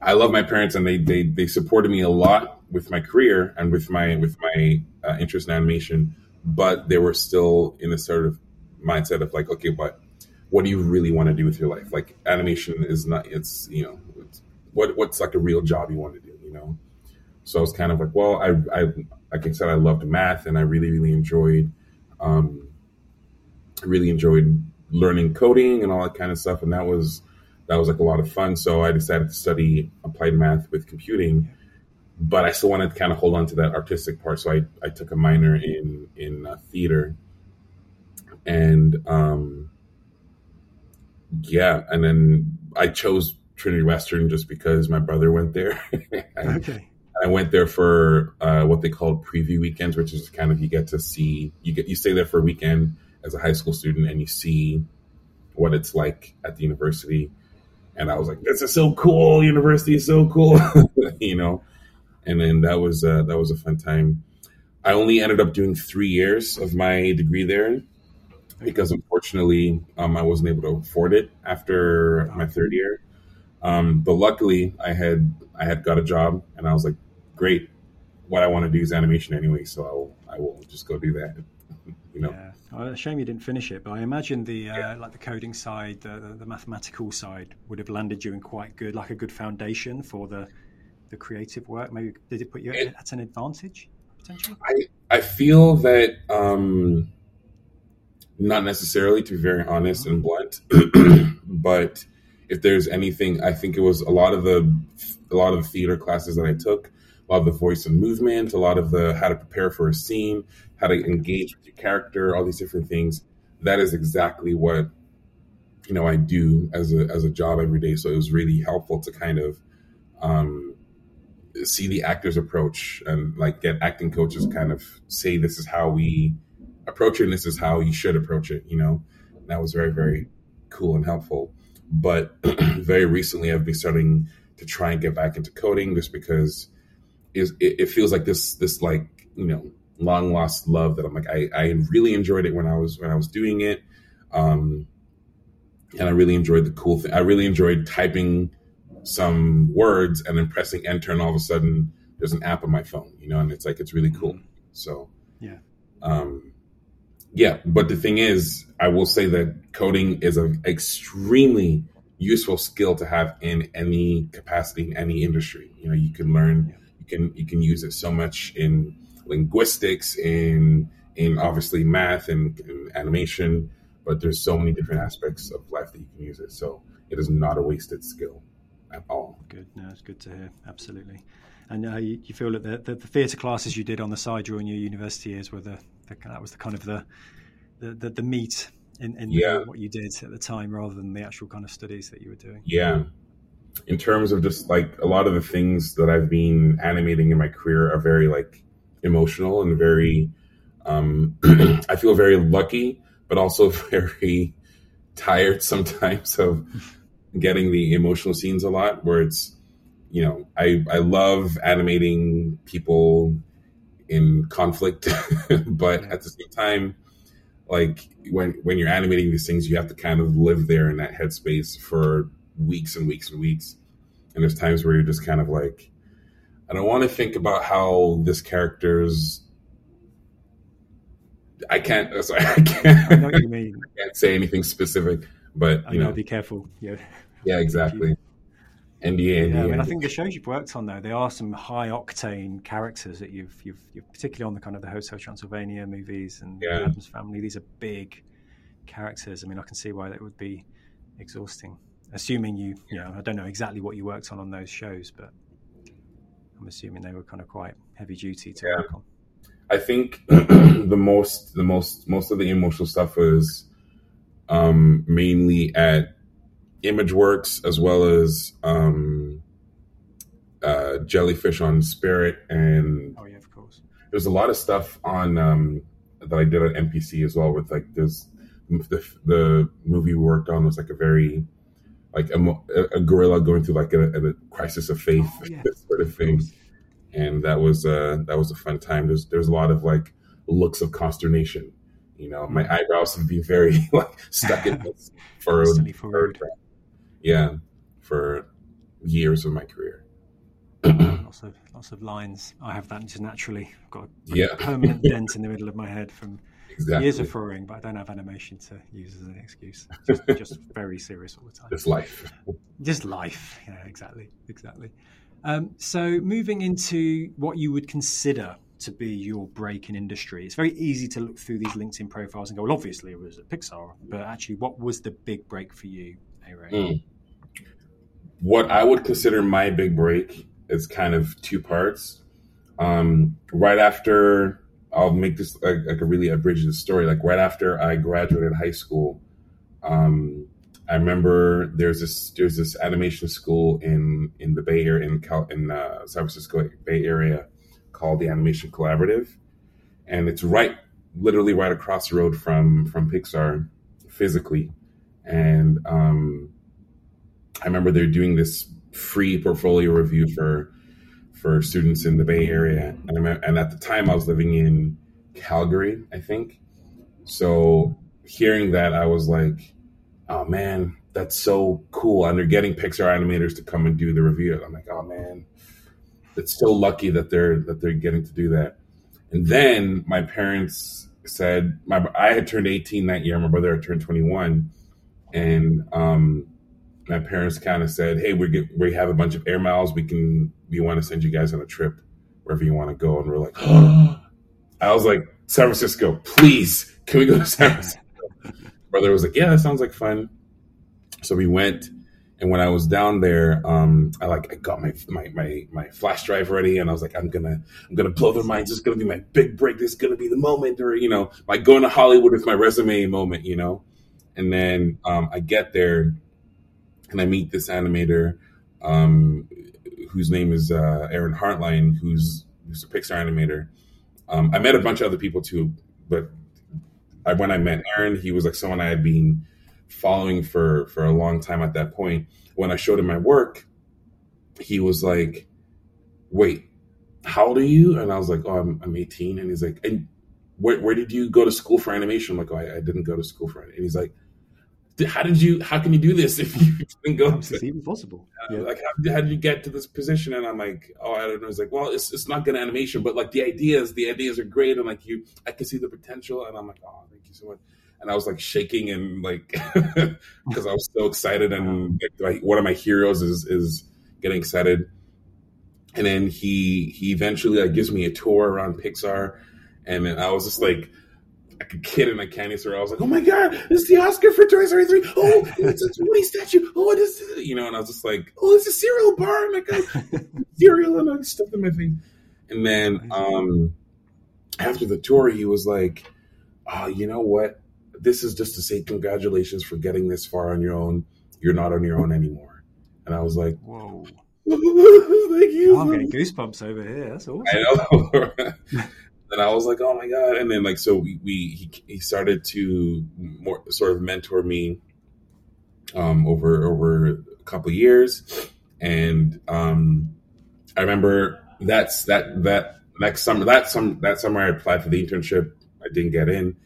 I love my parents and they they they supported me a lot with my career and with my with my uh, interest in animation, but they were still in a sort of mindset of like, okay, but what do you really want to do with your life? Like animation is not it's you know it's, what what's like a real job you want to do, you know? So I was kind of like, well, I, I like I said, I loved math and I really, really enjoyed, um, really enjoyed learning coding and all that kind of stuff. And that was, that was like a lot of fun. So I decided to study applied math with computing, but I still wanted to kind of hold on to that artistic part. So I, I took a minor in, in uh, theater and, um, yeah. And then I chose Trinity Western just because my brother went there. [LAUGHS] okay. I went there for uh, what they call preview weekends, which is kind of you get to see you get you stay there for a weekend as a high school student and you see what it's like at the university. And I was like, "This is so cool! University is so cool," [LAUGHS] you know. And then that was uh, that was a fun time. I only ended up doing three years of my degree there because unfortunately um, I wasn't able to afford it after my third year. Um, but luckily, I had I had got a job, and I was like, great. What I want to do is animation anyway, so I will I will just go do that. [LAUGHS] you know. Yeah. Well, a shame you didn't finish it, but I imagine the uh, yeah. like the coding side, the, the, the mathematical side would have landed you in quite good, like a good foundation for the the creative work. Maybe did it put you it, at an advantage potentially? I I feel that um, not necessarily, to be very honest mm-hmm. and blunt, [CLEARS THROAT] but if there's anything, I think it was a lot of the a lot of the theater classes that I took, a lot of the voice and movement, a lot of the how to prepare for a scene, how to engage with your character, all these different things. That is exactly what you know I do as a as a job every day. So it was really helpful to kind of um, see the actors approach and like get acting coaches kind of say this is how we approach it and this is how you should approach it. You know, and that was very very cool and helpful. But [CLEARS THROAT] very recently, I've been starting to try and get back into coding just because it, it feels like this this like you know long lost love that I'm like I, I really enjoyed it when I was when I was doing it, um, and I really enjoyed the cool thing. I really enjoyed typing some words and then pressing enter, and all of a sudden there's an app on my phone, you know, and it's like it's really cool. So yeah, um, yeah. But the thing is, I will say that coding is an extremely useful skill to have in any capacity in any industry. You know, you can learn, you can you can use it so much in linguistics, in in obviously math and, and animation, but there's so many different aspects of life that you can use it. So it is not a wasted skill at all. Good, no, it's good to hear. Absolutely. And uh, you, you, feel that the, the, the theatre classes you did on the side during your university years were the, the that was the kind of the the, the, the meat in, in yeah. what you did at the time rather than the actual kind of studies that you were doing. Yeah. In terms of just like a lot of the things that I've been animating in my career are very like emotional and very, um, [CLEARS THROAT] I feel very lucky, but also [LAUGHS] very tired sometimes of getting the emotional scenes a lot where it's, you know, I, I love animating people in conflict, [LAUGHS] but at the same time, like when when you're animating these things, you have to kind of live there in that headspace for weeks and weeks and weeks. And there's times where you're just kind of like, I don't want to think about how this character's. I can't. [LAUGHS] Sorry, I can't. I know what you mean. [LAUGHS] I can't say anything specific, but you I know, know, be careful. Yeah. Yeah, exactly. NDA, Yeah, I mean, I think the shows you've worked on, though, they are some high octane characters that you've, you've, you've particularly on the kind of the Hotel Transylvania movies and Yeah. the Addams Family. These are big characters. I mean, I can see why that would be exhausting. Assuming you, you know, I don't know exactly what you worked on on those shows, but I'm assuming they were kind of quite heavy duty to Yeah. work on. I think [CLEARS THROAT] the most, the most, most of the emotional stuff was um, mainly at ImageWorks as well as um, uh, Jellyfish on Spirit, and Oh yeah, of course. there's a lot of stuff on um, that I did at MPC as well. With like this, the the movie we worked on was like a very like a, a gorilla going through like a, a crisis of faith Oh, yeah. sort of thing, and that was uh that was a fun time. There's there's a lot of like looks of consternation. You know, my eyebrows would be very [LAUGHS] like stuck in this furrowed, Constantly furrowed furrowed. yeah, for years of my career. [CLEARS THROAT] lots of lots of lines. I have that just naturally. I've got a Yeah, permanent [LAUGHS] dent in the middle of my head from exactly. years of furrowing, but I don't have animation to use as an excuse. Just, just [LAUGHS] very serious all the time. This life. [LAUGHS] Just life. Yeah, exactly, exactly. Um, so moving into what you would consider to be your break in industry, it's very easy to look through these LinkedIn profiles and go, well, obviously it was at Pixar, but actually, what was the big break for you, Ere? Mm. What I would consider my big break is kind of two parts. Um, right after, I'll make this like, like a really abridged story. Like right after I graduated high school, um, I remember there's this there's this animation school in in the Bay Area in Cal, in uh, San Francisco Bay Area called the Animation Collaborative, and it's right literally right across the road from from Pixar physically, and um, I remember they're doing this free portfolio review for for students in the Bay Area, and, and at the time I was living in Calgary, I think. So hearing that, I was like, "Oh man, that's so cool!" And they're getting Pixar animators to come and do the review. I'm like, "Oh man, it's so lucky that they're that they're getting to do that." And then my parents said, "My I had turned 18 that year. My brother had turned 21." and um, my parents kind of said, "Hey, we get we have a bunch of air miles. We can we want to send you guys on a trip wherever you want to go." And we're like, [GASPS] I was like, "San Francisco, please, can we go to San Francisco?" [LAUGHS] Brother was like, "Yeah, that sounds like fun." So we went, And when I was down there, um, I like I got my my my my flash drive ready, and I was like, I'm gonna I'm gonna blow their minds. This is gonna be my big break. This is gonna be the moment, or you know, like going to Hollywood with my resume moment, you know. And then um, I get there, and I meet this animator, um, whose name is uh, Aaron Hartline, who's who's a Pixar animator. Um, I met a bunch of other people too, but I, when I met Aaron, he was like someone I had been following for for a long time at that point. When I showed him my work, he was like, "Wait, how old are you?" And I was like, "Oh, I'm, I'm 18." And he's like, "And where, where did you go to school for animation?" I'm like, "Oh, I, I didn't go to school for it." And he's like, "How did you? How can you do this if you [LAUGHS] didn't go?" It's even possible. Yeah. Like, how, how, did you get to this position? And I'm like, oh, I don't know. He's like, well, it's, it's not good animation, but like the ideas, the ideas are great. And like you, I can see the potential. And I'm like, oh, thank you so much and I was like shaking and like [LAUGHS] because I was so excited and like one of my heroes is is getting excited. And then he he eventually like gives me a tour around Pixar, and then I was just like like a kid in a candy store. I was like, "Oh my god, this is the Oscar for Toy Story 3. Oh, it's a Woody statue. Oh, it is, you know." And I was just like, "Oh, it's a cereal bar." And like a cereal, and I stuffed in my face. And then um, after the tour, he was like, "Oh, you know what? this is just to say congratulations for getting this far on your own. You're not on your own anymore. And I was like, whoa. [LAUGHS] Thank you. Oh, I'm getting goosebumps over here. That's awesome. I know. [LAUGHS] and I was like, oh my God. And then like, so we, we he, he started to more sort of mentor me um, over, over a couple years. And um, I remember that's that, that next summer, that some, that summer I applied for the internship. I didn't get in.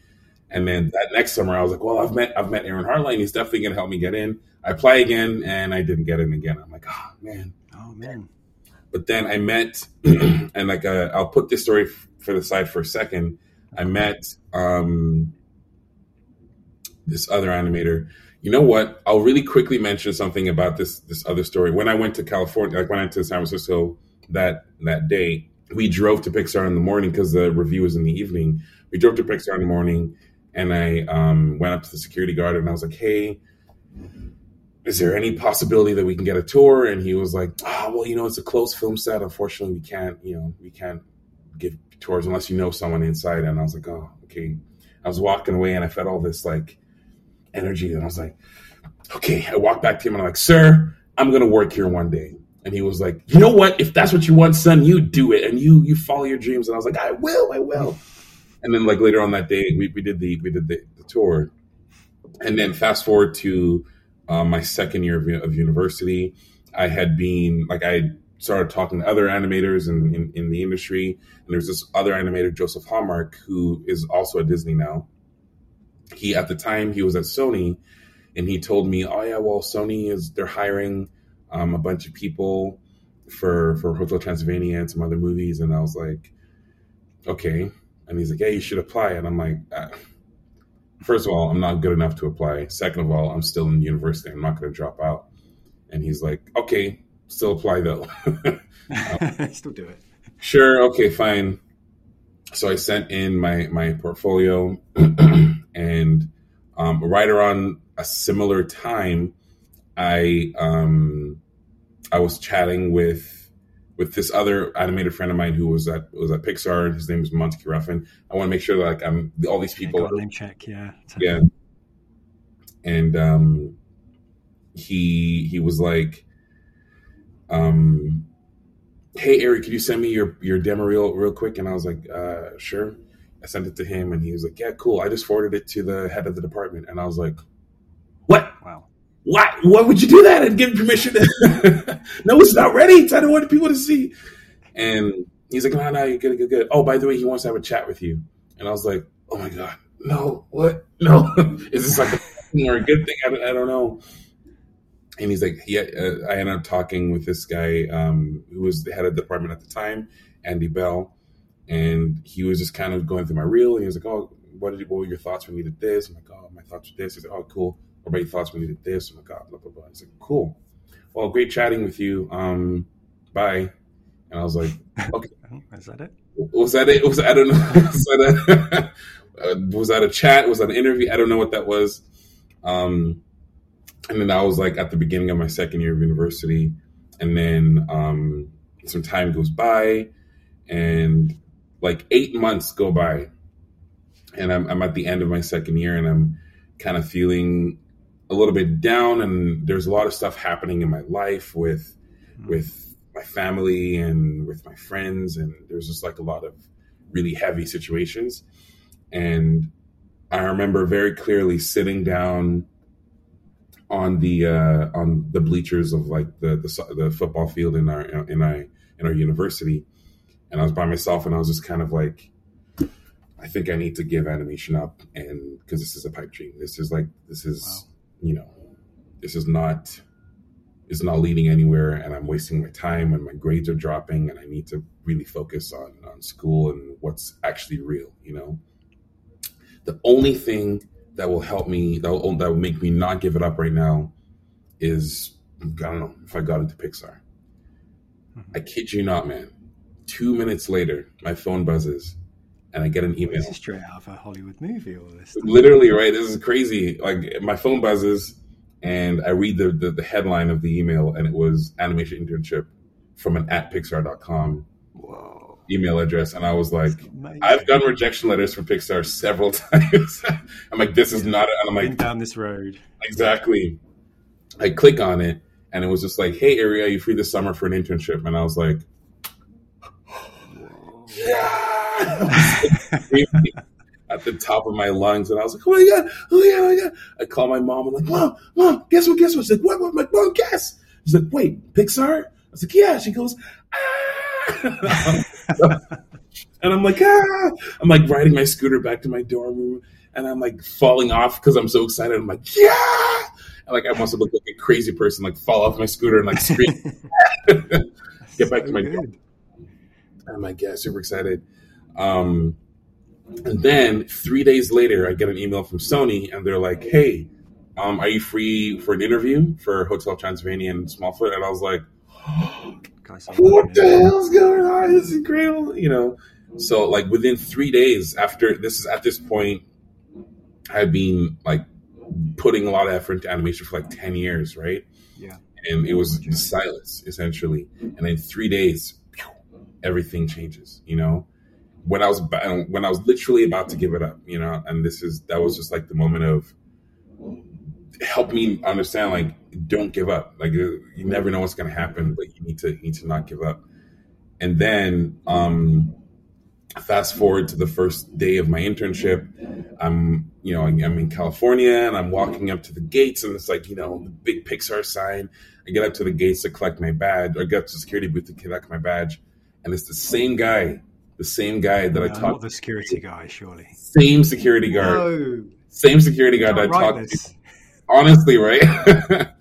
And then that next summer, I was like, well, I've met I've met Aaron Hartline. He's definitely to help me get in. I apply again, and I didn't get in again. I'm like, oh man, oh man. But then I met, [CLEARS THROAT] and like uh, I'll put this story for the side for a second. I met um, this other animator. You know what? I'll really quickly mention something about this this other story. When I went to California, like when I went to San Francisco that that day, we drove to Pixar in the morning because the review was in the evening. We drove to Pixar in the morning and I um, went up to the security guard and I was like, "Hey, is there any possibility that we can get a tour?" And he was like, "Oh, well, you know, it's a closed film set. Unfortunately, we can't, you know, we can't give tours unless you know someone inside." And I was like, "Oh, okay." I was walking away and I felt all this like energy, and I was like, "Okay." I walked back to him and I'm like, "Sir, I'm gonna work here one day." And he was like, "You know what? If that's what you want, son, you do it, and you you follow your dreams." And I was like, "I will, I will." and then like later on that day we, we did the we did the, the tour and then fast forward to um, my second year of, of, university i had been like i started talking to other animators in, in, in, the industry and there's this other animator joseph hallmark who is also at disney now he at the time he was at sony and he told me oh yeah well sony is they're hiring um, a bunch of people for for hotel transylvania and some other movies and i was like okay and he's like, "Yeah, you should apply." And I'm like, ah. first of all, I'm not good enough to apply. Second of all, I'm still in university. I'm not going to drop out. And he's like, "Okay, still apply though." [LAUGHS] um, still do it. Sure. Okay. Fine. So I sent in my my portfolio, [CLEARS THROAT] and um, right around a similar time, I um, I was chatting with with this other animated friend of mine who was at was at Pixar. His name is Monty Ruffin. I want to make sure that like I'm all these people. Yeah, name check, yeah, yeah. And um, he he was like, um, "Hey, Eric, can you send me your your demo reel real quick?" And I was like, uh, "Sure." I sent it to him, and he was like, "Yeah, cool." I just forwarded it to the head of the department, and I was like, "What? Wow." Why? Why would you do that and give permission? To... [LAUGHS] no, it's not ready. I don't want people to see. And he's like, no, no, you're good, good, good. Oh, by the way, he wants to have a chat with you. And I was like, oh my god, no, what? No, [LAUGHS] is this like a thing or a good thing? I, I don't know. And he's like, yeah. Uh, I ended up talking with this guy um, who was the head of the department at the time, Andy Bell, and he was just kind of going through my reel. And he was like, oh, what did what were your thoughts when you did this? I'm like, oh, my thoughts were this. He's like, oh, cool what about your thoughts when you did this? Oh my God, blah, blah, blah. He's like, cool. Well, great chatting with you. Um, bye. And I was like, [LAUGHS] okay. Is that it? Was that it? [LAUGHS] Was I don't know. [LAUGHS] was, that a, was that a chat? Was that an interview? I don't know what that was. Um, and then I was like at the beginning of my second year of university, and then um, some time goes by, and like eight months go by, and I'm, I'm at the end of my second year, and I'm kind of feeling a little bit down, and there's a lot of stuff happening in my life with with my family and with my friends, and there's just like a lot of really heavy situations, and I remember very clearly sitting down on the uh, on the bleachers of like the, the the football field in our in our in our university, and I was by myself, and I was just kind of like, I think I need to give animation up, and because this is a pipe dream, this is like this is wow. you know, this is not is not leading anywhere, and I'm wasting my time, and my grades are dropping, and I need to really focus on on school and what's actually real, you know. The only thing that will help me that will, that will make me not give it up right now is I don't know if I got into Pixar. Mm-hmm. I kid you not, man. Two minutes later, my phone buzzes, and I get an email. This is straight out of a Hollywood movie. All this. Literally, right? This is crazy. Like my phone buzzes, and I read the, the, the headline of the email, and it was animation internship from an at pixar.com. Whoa email address, and I was like, I've gotten rejection letters from Pixar several [LAUGHS] times. I'm like, this is not. And I'm like, down this road. Exactly. I click on it, and it was just like, Hey, Area, you free this summer for an internship? And I was like, Yeah. [LAUGHS] at the top of my lungs, and I was like, "Oh my god, oh yeah, oh my god!" I call my mom. I'm like, "Mom, mom, guess what? Guess what?" She's like, "What?" I'm like, "Mom, guess." She's like, "Wait, Pixar?" I was like, "Yeah." She goes, "Ah." [LAUGHS] [LAUGHS] and I'm like, ah, I'm like riding my scooter back to my dorm room, and I'm like falling off because I'm so excited. I'm like, yeah, and like I must have looked like a crazy person, like fall off my scooter and like scream, [LAUGHS] [LAUGHS] get back so to my good. dorm. I'm like, yeah, super excited. Um, and then three days later, I get an email from Sony, and they're like, hey, um, are you free for an interview for Hotel Transylvania in Smallfoot? And I was like, [GASPS] what the hell's going on? This is incredible, you know. So like within three days after this is at this point, I've been like putting a lot of effort into animation for like ten years, right? Yeah. And it was silence essentially, and in three days, everything changes. You know, when I was when I was literally about to give it up, you know, and this is that was just like the moment of help me understand like don't give up. Like you never know what's going to happen but you need to you need to not give up. And then um fast forward to the first day of my internship. I'm you know i'm in california and i'm walking up to the gates and it's like you know the big pixar sign. I get up to the gates to collect my badge or get to the security booth to collect my badge and it's the same guy the same guy that no, i talked to. the security guy surely. Same security guard. No. same security guard that i talked to. honestly, right? [LAUGHS]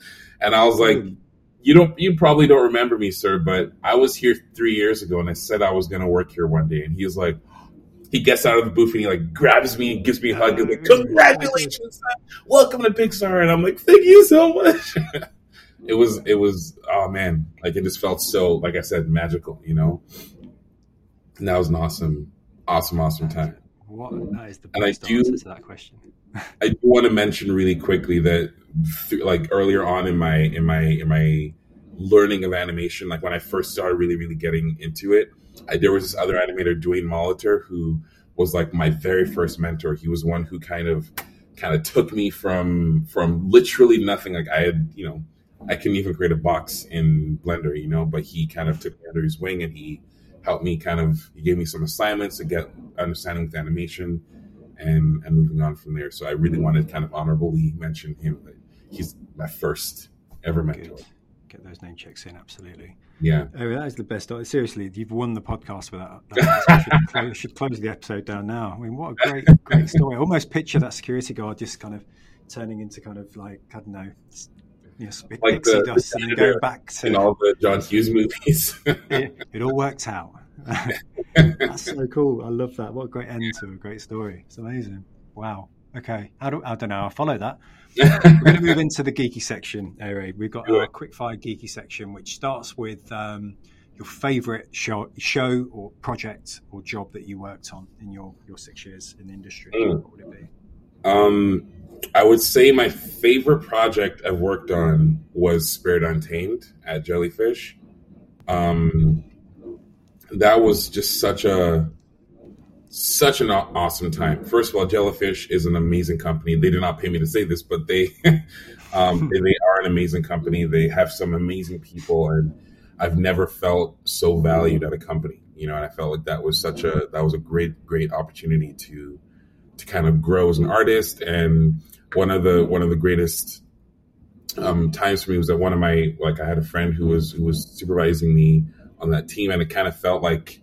and I was like, hmm. you don't, you probably don't remember me, sir, but I was here three years ago, and I said I was going to work here one day. And he was like, he gets out of the booth and he like grabs me and gives me a hug. He's like, "Congratulations, welcome to Pixar!" And I'm like, "Thank you so much." [LAUGHS] it was, it was, oh man, like it just felt so, like I said, magical, you know. And that was an awesome, awesome, awesome time. What that is the best and I do, answer to that question. I do want to mention really quickly that, th- like earlier on in my in my in my learning of animation, like when I first started really really getting into it, I, there was this other animator, Dwayne Molitor, who was like my very first mentor. He was one who kind of kind of took me from from literally nothing. Like I had, you know, I couldn't even create a box in Blender, you know, but he kind of took me under his wing and he helped me kind of he gave me some assignments to get understanding with animation and and moving on from there. So I really wanted to kind of honorably mention him. He's my first ever mentor. Good. Get those name checks in, absolutely. Yeah. Oh, that is the best. Seriously, you've won the podcast with that. that should, [LAUGHS] close, should, close, the episode down now. I mean, what a great, great story. I almost picture that security guard just kind of turning into kind of like, I don't know, you know, like the, dust the and then going back to in all the John Hughes movies. [LAUGHS] it, it all worked out. [LAUGHS] That's so cool. I love that. What a great end to a great story. It's amazing. Wow. Okay. How do, I don't know. I'll follow that. We're going to move into the geeky section, Ere. We've got a quick fire geeky section, which starts with um, your favorite show, show or project or job that you worked on in your, your six years in the industry. Mm. What would it be? Um, I would say my favorite project I've worked on was Spirit Untamed at Jellyfish. Um, that was just such a such an awesome time. First of all, Jellyfish is an amazing company. They did not pay me to say this, but they [LAUGHS] um, they, they are an amazing company. They have some amazing people, and I've never felt so valued at a company. You know, and I felt like that was such a that was a great great opportunity to to kind of grow as an artist. And one of the one of the greatest um, times for me was that one of my like I had a friend who was who was supervising me on that team, and it kind of felt like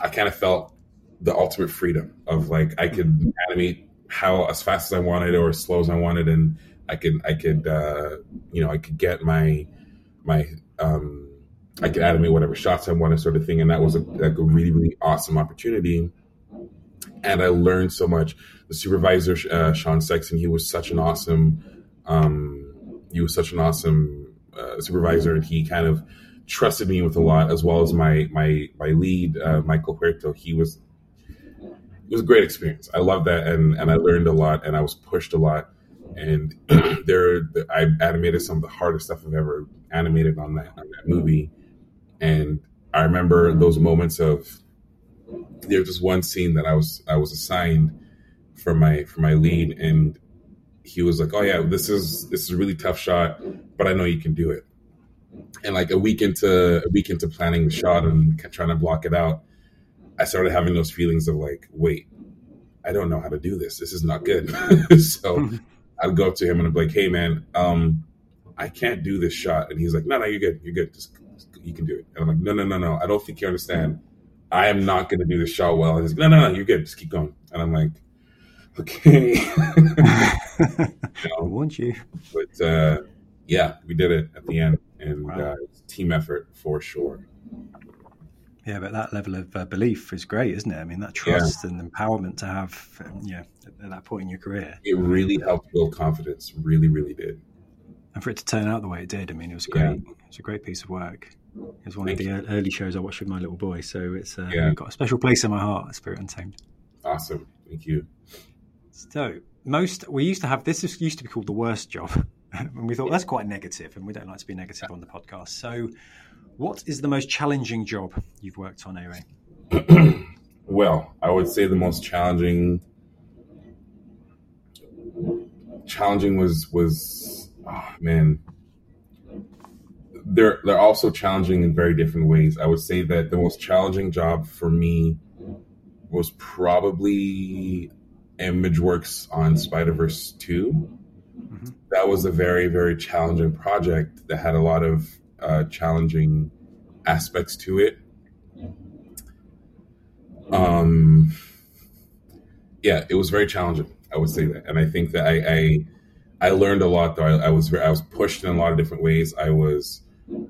I kind of felt the ultimate freedom of like I could animate how as fast as I wanted or as slow as I wanted, and I could I could uh, you know I could get my my um, I could animate whatever shots I wanted, sort of thing, and that was a, like a really really awesome opportunity and I learned so much. The supervisor, uh, Sean Sexton, he was such an awesome, um, he was such an awesome uh, supervisor, and he kind of trusted me with a lot, as well as my my my lead, uh, Michael Huerto. He was it was a great experience. I loved that, and and I learned a lot, and I was pushed a lot. And [CLEARS THROAT] there, I animated some of the hardest stuff I've ever animated on that on that movie, and I remember those moments of there's just one scene that I was I was assigned for my for my lead, and he was like, "Oh yeah, this is this is a really tough shot, but I know you can do it." And like a week into a week into planning the shot and trying to block it out, I started having those feelings of like, "Wait, I don't know how to do this. This is not good." [LAUGHS] so [LAUGHS] I'd go up to him and I'd be like, "Hey man, um, I can't do this shot," and he's like, "No, no, you're good. You're good. Just, you can do it." And I'm like, "No, no, no, no. I don't think you understand." I am not going to do this shot well. And he's like, no, no, no, you're good. Just keep going. And I'm like, okay. [LAUGHS] you know, Won't you? But uh, yeah, we did it at the end, and wow. uh, team effort for sure. Yeah, but that level of uh, belief is great, isn't it? I mean, that trust yeah. and empowerment to have, um, yeah, at that point in your career. It really helped build confidence. Really, really did. And for it to turn out the way it did, I mean, it was great. Yeah. It was a great piece of work. It was one Thank of the you. early shows I watched with my little boy, so it's uh, yeah. got a special place in my heart. Spirit Untamed. Awesome, thank you. So most we used to have this used to be called the worst job, [LAUGHS] and we thought that's quite negative, and we don't like to be negative on the podcast. So, what is the most challenging job you've worked on, A [CLEARS THROAT] well, I would say the most challenging challenging was was oh, man they're they're also challenging in very different ways. I would say that the most challenging job for me was probably ImageWorks on Spider Verse 2 mm-hmm. That was a very very challenging project that had a lot of uh, challenging aspects to it. Um, yeah, it was very challenging. I would say that, and I think that I I, I learned a lot. Though I, I was I was pushed in a lot of different ways. I was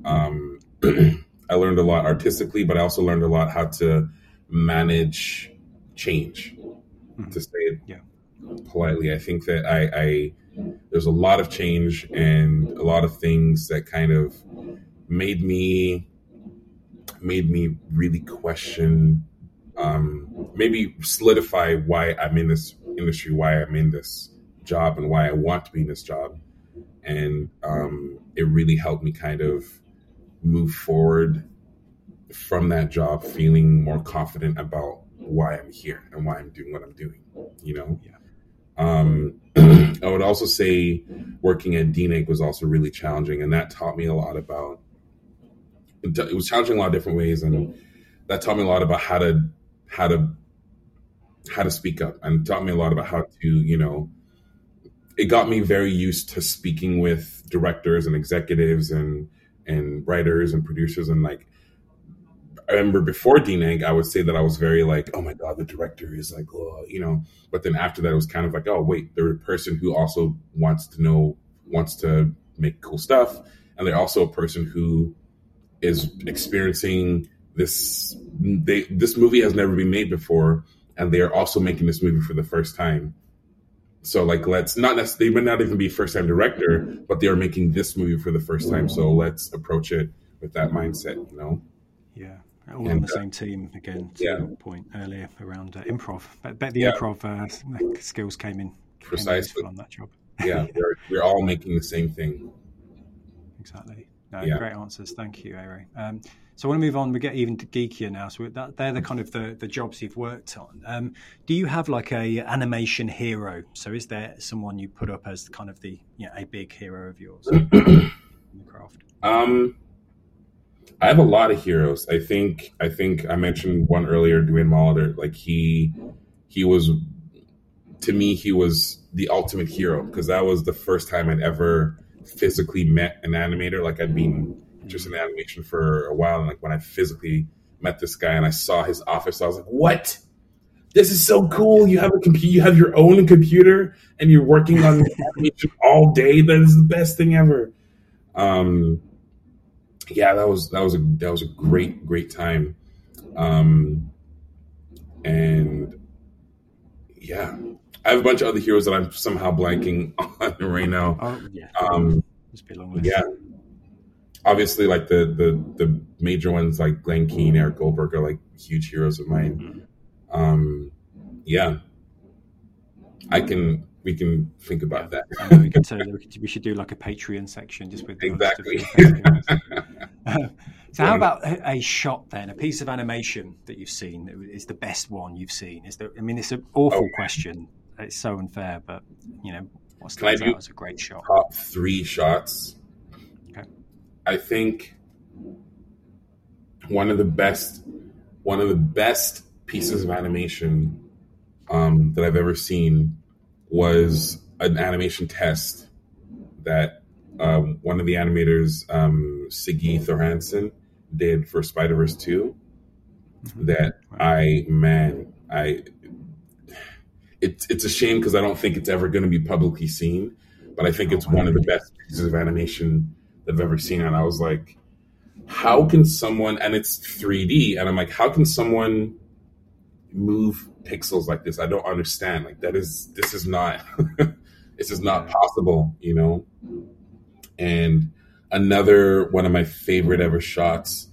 um, [CLEARS THROAT] I learned a lot artistically, but I also learned a lot how to manage change. Mm-hmm. To say it yeah. Politely, I think that I, I there's a lot of change and a lot of things that kind of made me made me really question um, maybe solidify why I'm in this industry, why I'm in this job, and why I want to be in this job and um, it really helped me kind of move forward from that job feeling more confident about why I'm here and why I'm doing what I'm doing, you know? Yeah. Um, [CLEARS THROAT] I would also say working at DNEG was also really challenging, and that taught me a lot about. It was challenging in a lot of different ways, and that taught me a lot about how to how to how to speak up, and taught me a lot about how to you know it got me very used to speaking with directors and executives and and writers and producers and like I remember before DNEG, I would say that I was very like, oh my god, the director is like, oh, you know. But then after that, it was kind of like, oh wait, they're a person who also wants to know, wants to make cool stuff, and they're also a person who is experiencing this. They this movie has never been made before, and they are also making this movie for the first time. So like let's not necessarily they might not even be first time director, but they are making this movie for the first time. So let's approach it with that mindset, you know? Yeah. All on the uh, same team again. To yeah. your point earlier around uh, improv. But bet the yeah. improv uh, [LAUGHS] skills came in precisely on that job. yeah, [LAUGHS] we're, we're all making the same thing. Exactly. No, Yeah. Great answers. Thank you, Ere. Um, so I want to move on. We get even geekier now. So that, they're the kind of the, the jobs you've worked on. Um, do you have like a animation hero? So is there someone you put up as kind of the you know, a big hero of yours [CLEARS THROAT] in the craft? Um, I have a lot of heroes. I think I think I mentioned one earlier, Dwayne Molitor. Like he he was to me he was the ultimate hero because that was the first time I'd ever physically met an animator. Like I'd been just in animation for a while, and like when I physically met this guy and I saw his office, I was like, "What? This is so cool! You have a computer, you have your own computer, and you're working on [LAUGHS] animation all day. That is the best thing ever." Um, yeah, that was that was a that was a great great time, um, and yeah, I have a bunch of other heroes that I'm somehow blanking [LAUGHS] on right now. Oh yeah, Um, must be a long list. yeah, obviously, like the the the major ones like Glenn Keane, Eric Goldberg are like huge heroes of mine. Mhm. Um, yeah, I can we can think about that. Know [LAUGHS] we, could, uh, we should do like a Patreon section just with Exactly. [LAUGHS] so how about a, shot then, a piece of animation that you've seen that is the best one you've seen? Is there? I mean, it's an awful Okay. question. It's so unfair, but you know, what Can I do- out a great shot? Top three shots. Okay. I think one of the best one of the best pieces of animation um, that I've ever seen was an animation test that um, one of the animators, um, Siggy Thorhansen, did for Spider Verse Two. That I man, I it's it's a shame because I don't think it's ever going to be publicly seen, but I think it's one of the best pieces of animation that I've ever seen. And I was like, how can someone? And it's 3D, and I'm like, how can someone move pixels like this? I don't understand. Like that is this is not [LAUGHS] this is not possible, you know. And another one of my favorite ever shots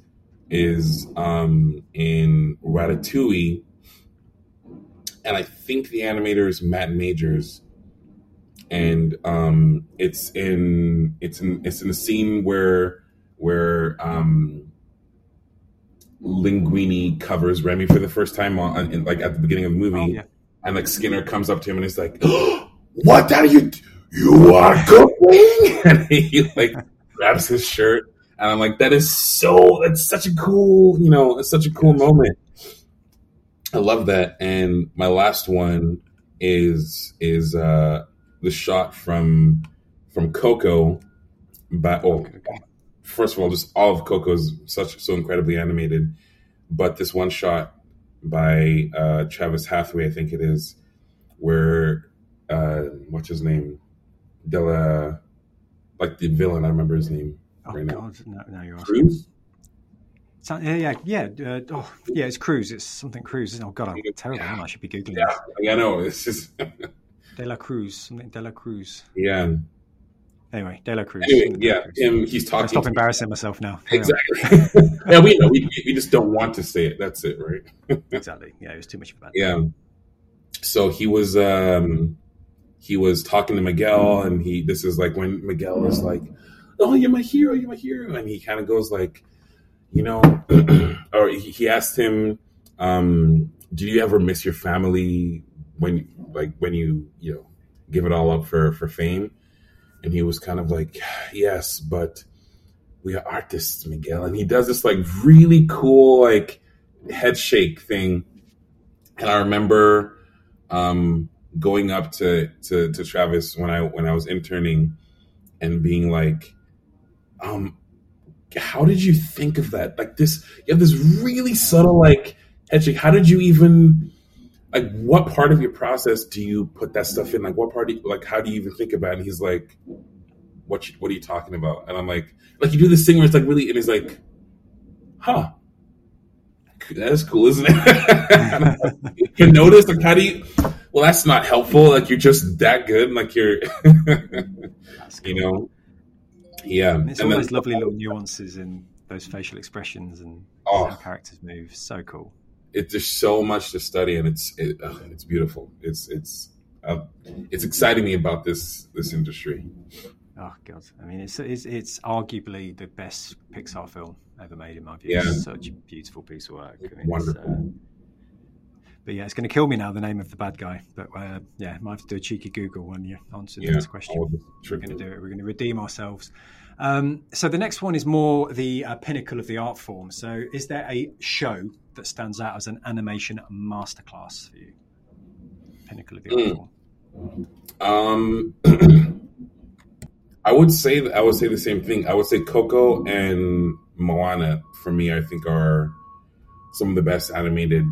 is um, in Ratatouille, and I think the animator is Matt Majors, and um, it's in it's in it's in a scene where where um, Linguini covers Remy for the first time on in, like at the beginning of the movie, Oh, yeah. and like Skinner comes up to him and he's like, [GASPS] "What are you? You are cooking?" [LAUGHS] and he like grabs his shirt, and I'm like, "That is so. That's such a cool. You know, it's such a cool moment." I love that. And my last one is is uh the shot from from Coco. But oh. First of all, just all of Coco is such so incredibly animated. But this one shot by uh, Travis Hathaway, I think it is, where uh, what's his name, Della, like the villain. I remember his name. Oh right now. God, no, no, you're asking. Cruz. So- yeah, yeah, yeah. Uh, oh, yeah, it's Cruz. It's something Cruz. Oh God, I'm terrible. I? I should be googling Yeah, yeah, I know. It's just De La Cruz, something De La Cruz. yeah. Anyway, De La Cruz. Anyway, something De La yeah, him. He's talking. stop embarrassing myself now. Carry. Exactly. [LAUGHS] yeah, we know. We, we just don't want to say it. That's it, right? [LAUGHS] Exactly. Yeah, it was too much of a bad. Yeah. So he was um he was talking to Miguel and he this is like when Miguel is like, Oh, you're my hero, you're my hero. And he kind of goes like, you know, [CLEARS THROAT] or he, he asked him, um, do you ever miss your family when like when you, you know, give it all up for for fame? And he was kind of like, Yes, but we are artists, Miguel. And he does this like really cool like head shake thing. And I remember um, going up to, to to Travis when I when I was interning and being like, um, how did you think of that? Like this, you have this really subtle like head shake. How did you even like what part of your process do you put that stuff in? Like what part? Do you, like how do you even think about? it? And he's like, what you, what are you talking about? And I'm like, like you do this thing where it's like really, and he's like, huh. That is cool, isn't it? [LAUGHS] you can notice, like, how do you? Well, that's not helpful. Like, you're just that good. Like, you're, [LAUGHS] cool. you know, yeah. And it's And all then- those lovely little nuances in those facial expressions and Oh. how characters move. So cool. It, there's so much to study, and it's it, it's beautiful. It's it's uh, it's exciting me about this this industry. Oh god, I mean, it's it's, it's arguably the best Pixar film ever made in my view. Yeah. It's such a beautiful piece of work. I mean, it's, Wonderful. uh, but yeah, it's going to kill me now. The name of the bad guy. But uh, yeah, might have to do a cheeky Google when you answer Yeah, this question. We're going to do it. We're going to redeem ourselves. Um, so the next one is more the uh, pinnacle of the art form. So is there a show that stands out as an animation masterclass for you? Pinnacle of the art Mm. form. Um, [CLEARS THROAT] I would say that I would say the same thing. I would say Coco and Moana for me. I think are some of the best animated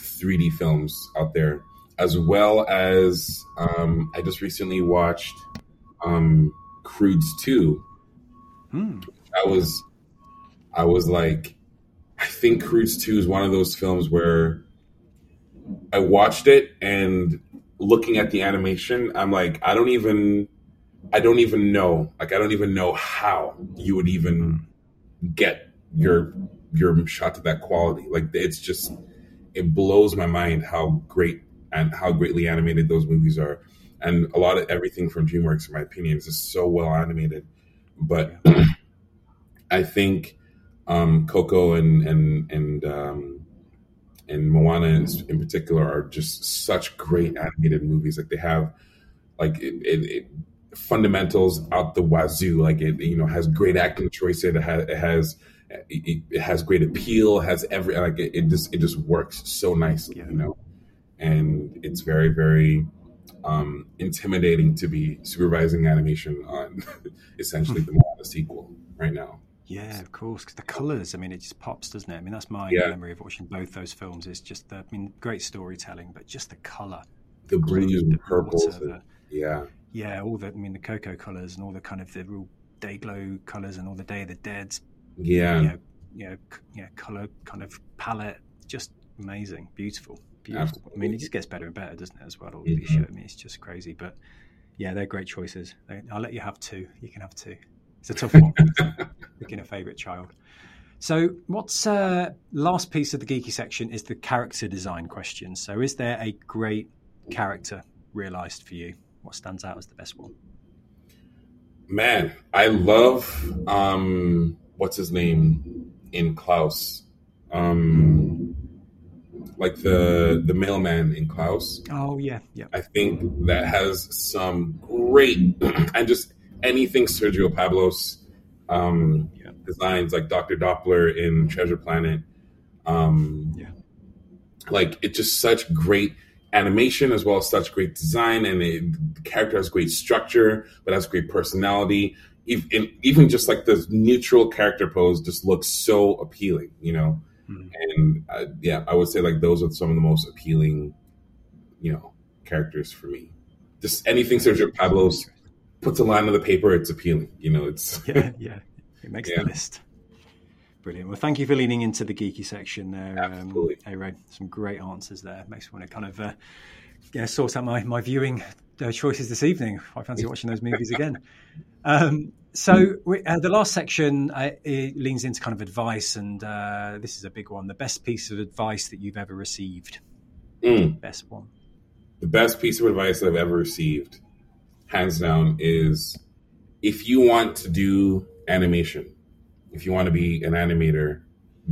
3D films out there, as well as um, I just recently watched um, Croods Two. Hmm. I was, I was like, I think Croods Two is one of those films where I watched it and looking at the animation, I'm like, I don't even, I don't even know, like, I don't even know how you would even get your your shot to that quality. Like, it's just, it blows my mind how great and how greatly animated those movies are. And a lot of everything from DreamWorks, in my opinion, is just so well animated. But [CLEARS THROAT] I think um, Coco and and and um, and Moana in, in particular are just such great animated movies. Like they have like it, it, it fundamentals out the wazoo. Like it you know has great acting choices. It has it has it, it has great appeal. Has every like it, it just it just works so nicely. Yeah. You know, and it's very very um, intimidating to be supervising animation on [LAUGHS] essentially the Moana sequel right now. Yeah, of course. Because the colours, I mean, it just pops, doesn't it? I mean, that's my Yeah. memory of watching both those films. Is just the, I mean, great storytelling, but just the colour, The blues the and purples, water, and- the- yeah, yeah, all the, I mean, the Coco colours and all the kind of the real day glow colours and all the Day of the Dead's, yeah, you know, you know, c- you know, colour kind of palette, just amazing, beautiful, beautiful. I mean, it just gets better and better, doesn't it? As well, all these shows. I mean, it's just crazy, but yeah, they're great choices. I'll let you have two. You can have two. It's a tough one. [LAUGHS] Picking a favourite child. So, what's uh, last piece of the geeky section is the character design question. So, is there a great character realised for you? What stands out as the best one? man, I love um, what's his name in Klaus, um, like the the mailman in Klaus. Oh yeah, yeah, I think that has some great [CLEARS THROAT] and just anything Sergio Pablos um, Yeah. designs, like Doctor Doppler in Treasure Planet. Um, Yeah. like it's just such great animation as well as such great design, and it, the character has great structure, but has great personality. Even, even just like the neutral character pose just looks so appealing, you know. Mhm. And uh, yeah, I would say like those are some of the most appealing you know, characters for me. Just anything Sergio Pablos puts a line on the paper, it's appealing. You know, it's [LAUGHS] yeah, [LAUGHS] yeah. It makes Yeah. the list. Brilliant. Well, thank you for leaning into the geeky section there, Absolutely. um, hey Ray. Some great answers there. Makes me want to kind of uh, yeah sort out my my viewing uh, choices this evening. I fancy watching those movies again. Um, so we, uh, the last section uh, it leans into kind of advice, and uh, this is a big one. The best piece of advice that you've ever received. Mm. Best one. the best piece of advice I've ever received, hands down, is if you want to do animation, if you want to be an animator,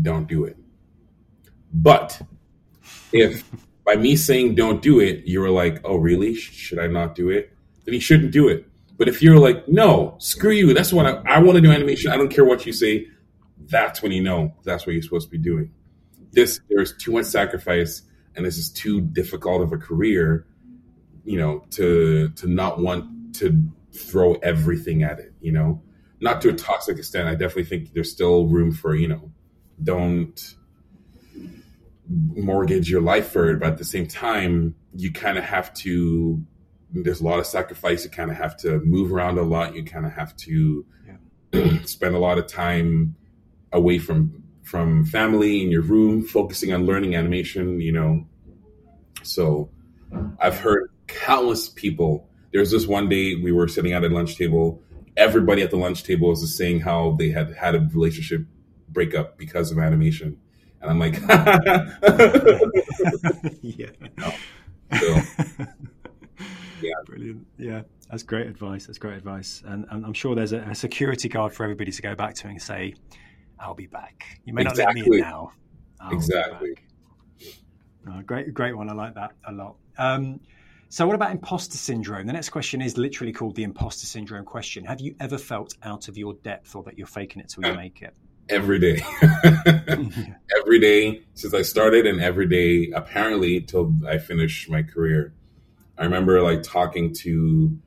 don't do it. But if by me saying don't do it, you were like, oh, really? Should I not do it? Then you shouldn't do it. But if you're like, no, screw you, that's what I, I want to do animation, I don't care what you say, that's when you know that's what you're supposed to be doing. This, there's too much sacrifice and this is too difficult of a career, you know, to to not want to throw everything at it, you know. Not to a toxic extent. I definitely think there's still room for, you know, don't mortgage your life for it, but at the same time, you kind of have to there's a lot of sacrifice. You kind of have to move around a lot. You kind of have to [CLEARS THROAT] spend a lot of time away from from family in your room, focusing on learning animation. You know, so I've heard countless people. There's this one day we were sitting at a lunch table. Everybody at the lunch table was just saying how they had had a relationship breakup because of animation, and I'm like, [LAUGHS] yeah. so, Yeah. [LAUGHS] Brilliant. Yeah, that's great advice. That's great advice. And, and I'm sure there's a, a, security guard for everybody to go back to and say, I'll be back. You may exactly. not let me in now. I'll exactly. Oh, great, great one. I like that a lot. Um, so, what about imposter syndrome? The next question is literally called the imposter syndrome question. Have you ever felt out of your depth or that you're faking it till you [LAUGHS] make it? Every day. [LAUGHS] every day since I started, and every day apparently till I finish my career. I remember like talking to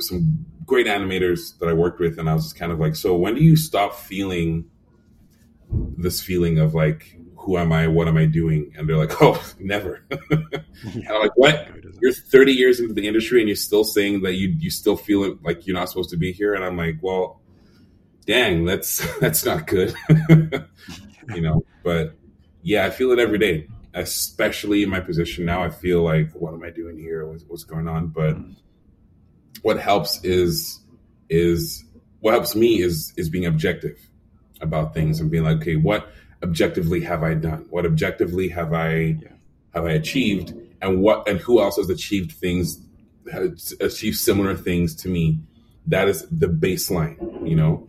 some great animators that I worked with, and I was just kind of like, so when do you stop feeling this feeling of like, who am I? What am I doing? And they're like, [LAUGHS] oh, never. [LAUGHS] and I'm like, what? You're 30 years into the industry and you're still saying that you you still feel it like you're not supposed to be here. And I'm like, well, dang, that's [LAUGHS] that's not good. [LAUGHS] you know, but yeah, I feel it every day, especially in my position now. I feel like, what am I doing here? What's, what's going on? But mm what helps is is what helps me is is being objective about things and being like, okay, what objectively have I done? What objectively have I yeah. have I achieved? And what and who else has achieved things has achieved similar things to me? That is the baseline, you know.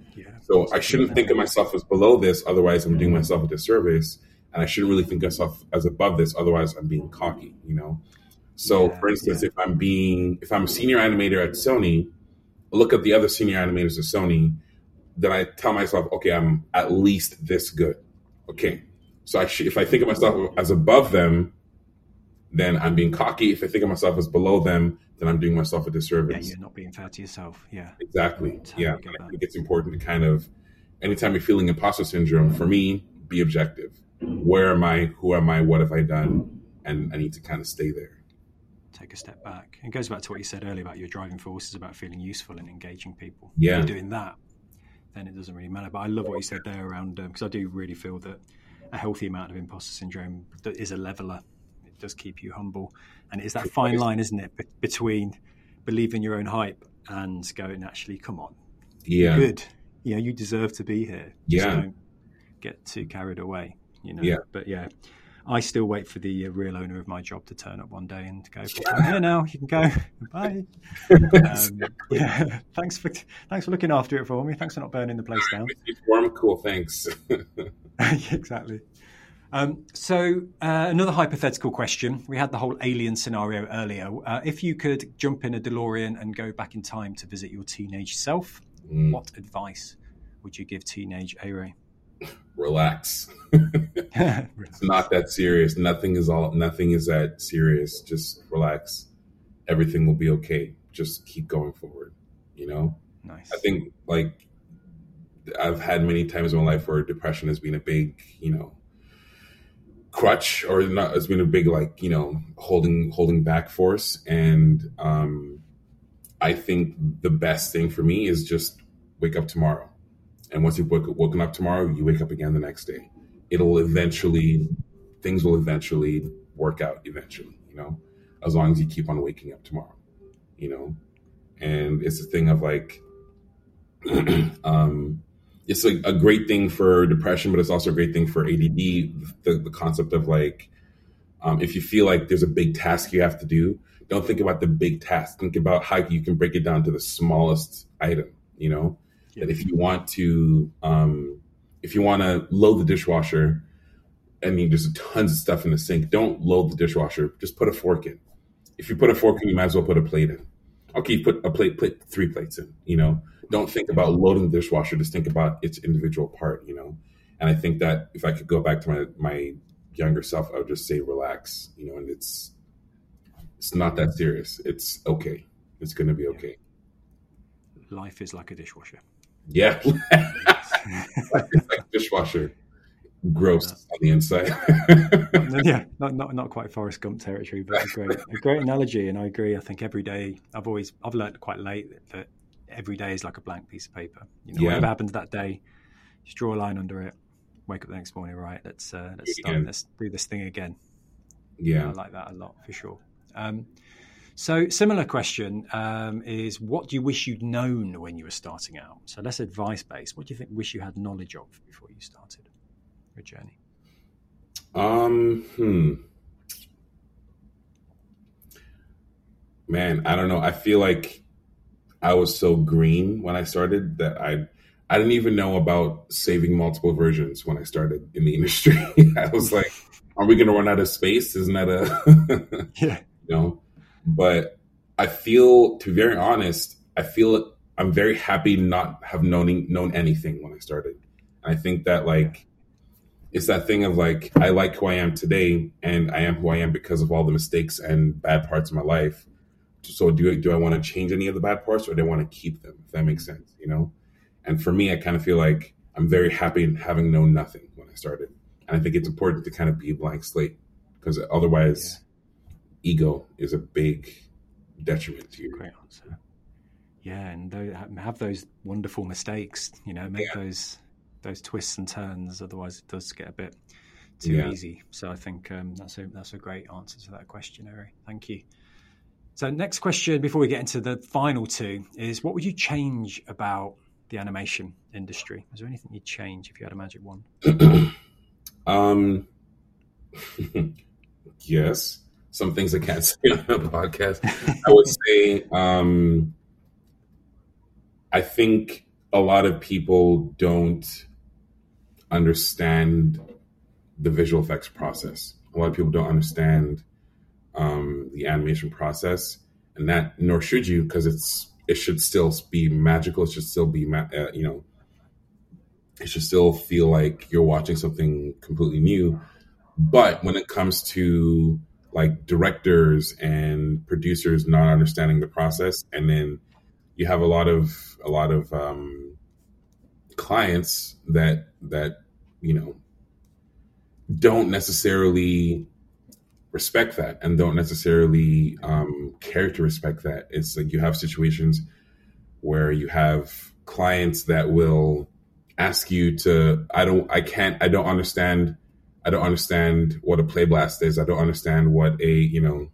So I shouldn't think of myself as below this, otherwise I'm doing myself a disservice. And I shouldn't really think of myself as above this, otherwise I'm being cocky, you know. So, yeah, for instance, yeah. if I'm being if I'm a senior animator at Sony, look at the other senior animators at Sony, then I tell myself, okay, I'm at least this good. Okay, so I sh- if I think of myself as above them, then I'm being cocky. If I think of myself as below them, then I'm doing myself a disservice. Yeah, you're not being fair to yourself. Yeah, exactly. Yeah, I think it's important to kind of anytime you're feeling imposter syndrome, for me, be objective. Where am I? Who am I? What have I done? And I need to kind of stay there take a step back. It goes back to what you said earlier about your driving force is about feeling useful and engaging people. Yeah. If you're doing that, then it doesn't really matter. But I love what you said there around because um, I do really feel that a healthy amount of imposter syndrome is a leveler. Does keep you humble, and it is that fine line, isn't it, be- between believing your own hype and going, actually, come on, yeah, good, you know, you deserve to be here. Yeah, so don't get too carried away. You know, yeah. But yeah, I still wait for the uh, real owner of my job to turn up one day and go, "I'm here now. You can go. [LAUGHS] Bye." Um, yeah. [LAUGHS] Thanks for thanks for looking after it for me. Thanks for not burning the place down. Warm, cool. Thanks. [LAUGHS] exactly. Um, so uh, another hypothetical question. We had the whole alien scenario earlier. Uh, if you could jump in a DeLorean and go back in time to visit your teenage self, mm. what advice would you give teenage Ere? [LAUGHS] relax. [LAUGHS] it's not that serious. Nothing is all. Nothing is that serious. Just relax. Everything will be okay. Just keep going forward. You know. Nice. I think like I've had many times in my life where depression has been a big, you know, crutch or not. It's been a big like you know holding holding back force. And um, I think the best thing for me is just wake up tomorrow and once you've woken up tomorrow, you wake up again the next day. It'll eventually, things will eventually work out eventually, you know, as long as you keep on waking up tomorrow, you know? And it's a thing of like, [CLEARS THROAT] um, it's a, a, great thing for depression, but it's also a great thing for ADD. The, the concept of like, um, if you feel like there's a big task you have to do, don't think about the big task. Think about how you can break it down to the smallest item, you know? that if you want to um, if you want to load the dishwasher I mean there's tons of stuff in the sink don't load the dishwasher just put a fork in if you put a fork in you might as well put a plate in okay put a plate put three plates in you know don't think about loading the dishwasher just think about its individual part you know and i think that if i could go back to my my younger self i would just say relax you know and it's it's not that serious it's okay it's going to be okay life is like a dishwasher yeah. [LAUGHS] it's like dishwasher. Gross uh, on the inside. yeah, not, not not quite Forrest Gump territory, but a great a great analogy. And I agree. I think every day I've always I've learned quite late that every day is like a blank piece of paper. You know, yeah. whatever happens that day, just draw a line under it. Wake up the next morning, right? Let's uh, let's start. Let's do this thing again. Yeah, I like that a lot for sure. Um, so, similar question um, is what do you wish you'd known when you were starting out? So, less advice based. What do you think wish you had knowledge of before you started your journey? Um, hmm. man, I don't know. I feel like I was so green when I started that I I didn't even know about saving multiple versions when I started in the [LAUGHS] industry. I was like, are we going to run out of space? Isn't that a [LAUGHS] yeah? You know, but I feel, to be very honest, I feel I'm very happy not have known known anything when I started. I think that like it's that thing of like I like who I am today, and I am who I am because of all the mistakes and bad parts of my life. So do do I want to change any of the bad parts, or do I want to keep them? If that makes sense, you know. And for me, I kind of feel like I'm very happy having known nothing when I started, and I think it's important to kind of be a blank slate because otherwise, yeah. ego is a big detriment to you. Great answer. Yeah, and have those wonderful mistakes. You know, make yeah. those those twists and turns. Otherwise, it does get a bit too yeah. easy. So I think um, that's a that's a great answer to that question, Ere. Thank you. So next question, before we get into the final two, is what would you change about the animation industry? Is there anything you'd change if you had a magic wand? [CLEARS THROAT] um, [LAUGHS] yes. Some things I can't [LAUGHS] say on a podcast. I would say, um, I think a lot of people don't understand the visual effects process. A lot of people don't understand um, the animation process, and that nor should you because it's it should still be magical. It should still be uh, you know it should still feel like you're watching something completely new. But when it comes to like directors and producers not understanding the process, and then you have a lot of a lot of um, clients that that you know don't necessarily respect that and don't necessarily um, care to respect that. It's like you have situations where you have clients that will ask you to I don't I can't I don't understand I don't understand what a play blast is. I don't understand what a you know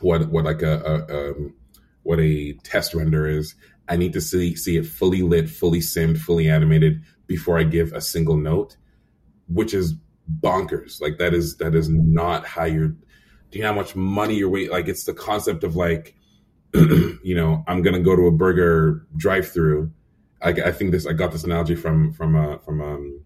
what what like a, a um, what a test render is. I need to see see it fully lit, fully simmed, fully animated before I give a single note, which is bonkers. Like that is that is not how you're. Do you know how much money you're waiting? Like it's the concept of like, [CLEARS THROAT] you know, I'm gonna go to a burger drive-through. I, I think this. I got this analogy from from a from um,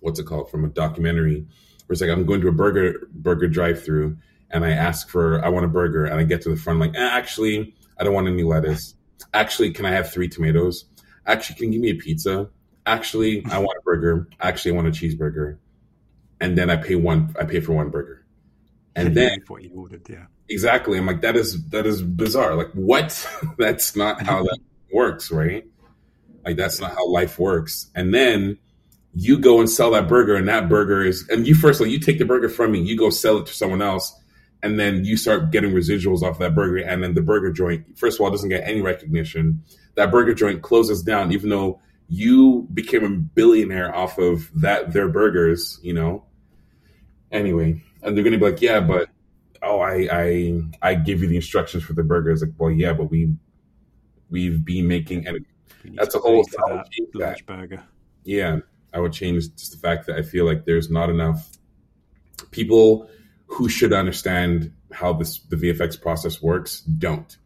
what's it called? From a documentary where it's like I'm going to a burger burger drive-through and I ask for I want a burger and I get to the front like eh, actually I don't want any lettuce. Actually, can I have three tomatoes? Actually, can you give me a pizza? Actually, I want a burger. Actually, I want a cheeseburger. And then I pay one. I pay for one burger. And then what you ordered, yeah. Exactly. I'm like that is that is bizarre. Like what? [LAUGHS] that's not how that works, right? Like that's not how life works. And then you go and sell that burger, and that burger is, and you first of all, you take the burger from me, you go sell it to someone else, and then you start getting residuals off that burger and then the burger joint first of all doesn't get any recognition that burger joint closes down even though you became a billionaire off of that their burgers you know anyway and they're gonna be like yeah but oh i i i give you the instructions for the burgers like well yeah but we we've been making and that's a whole that, that. burger yeah i would change just the fact that i feel like there's not enough people who should understand how this the VFX process works don't.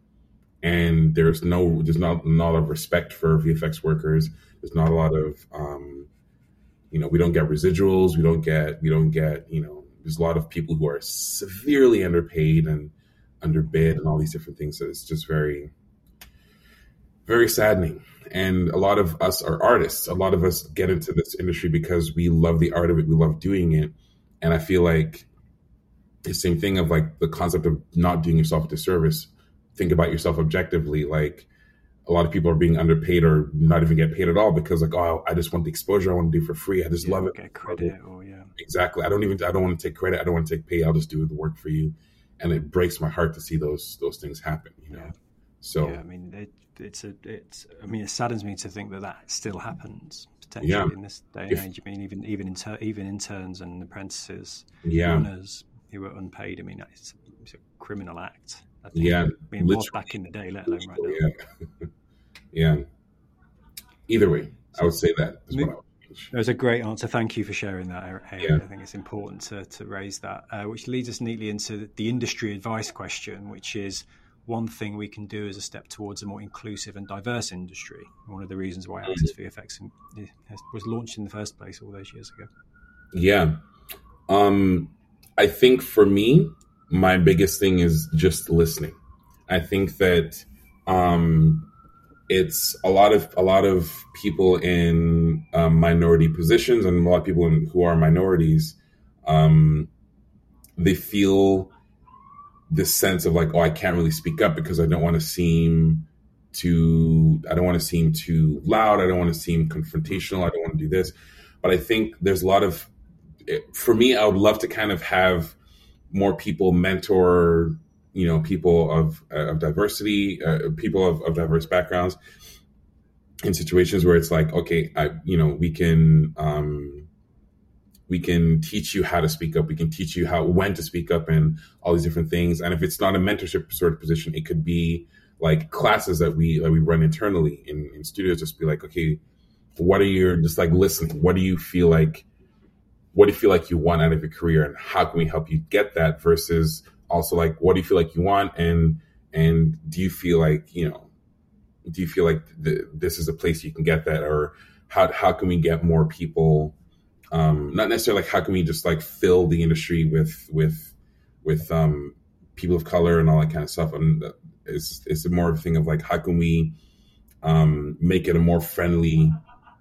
And there's no there's not not a lot of respect for VFX workers. There's not a lot of um, you know, we don't get residuals, we don't get we don't get, you know, there's a lot of people who are severely underpaid and underbid and all these different things. So it's just very very saddening. And a lot of us are artists. A lot of us get into this industry because we love the art of it, we love doing it. And I feel like the same thing of like the concept of not doing yourself a disservice. Think about yourself objectively. Like a lot of people are being underpaid or not even get paid at all because like, oh, I just want the exposure I want to do for free. I just yeah, love it. Get credit or yeah. Exactly. I don't even I don't want to take credit. I don't want to take pay. I'll just do the work for you. And it breaks my heart to see those those things happen. You know. Yeah. So yeah, I mean, it, it's a it's. I mean, it saddens me to think that that still happens potentially yeah. in this day and if, age. I mean, even even inter, even interns and apprentices, yeah, runners, who were unpaid. I mean, it's, it's a criminal act. I think. Yeah, was back in the day, let alone right now. Yeah, [LAUGHS] yeah. Either way, I would say that. Is what I would that was a great answer. Thank you for sharing that, Ere. Yeah. I think it's important to, to raise that, uh, which leads us neatly into the industry advice question, which is one thing we can do as a step towards a more inclusive and diverse industry. One of the reasons why Access VFX was launched in the first place all those years ago. Yeah. Um, I think for me, my biggest thing is just listening. I think that um, it's a lot of a lot of people in um, minority positions and a lot of people in, who are minorities. Um, they feel this sense of like, oh, I can't really speak up because I don't want to seem too, I don't want to seem too loud. I don't want to seem confrontational. I don't want to do this. But I think there's a lot of, for me, I would love to kind of have more people mentor, you know, people of, of diversity, uh, people of, of diverse backgrounds in situations where it's like, okay, I, you know, we can, um, we can teach you how to speak up. We can teach you how when to speak up and all these different things. And if it's not a mentorship sort of position it could be like classes that we that we run internally in, in studios. Just be like okay what are your just like listening. What do you feel like what do you feel like you want out of your career and how can we help you get that versus also like what do you feel like you want and and do you feel like you know do you feel like the, this is a place you can get that or how, how can we get more people um, not necessarily like how can we just like fill the industry with with with um, people of color and all that kind of stuff. And it's it's more of a thing of like how can we um, make it a more friendly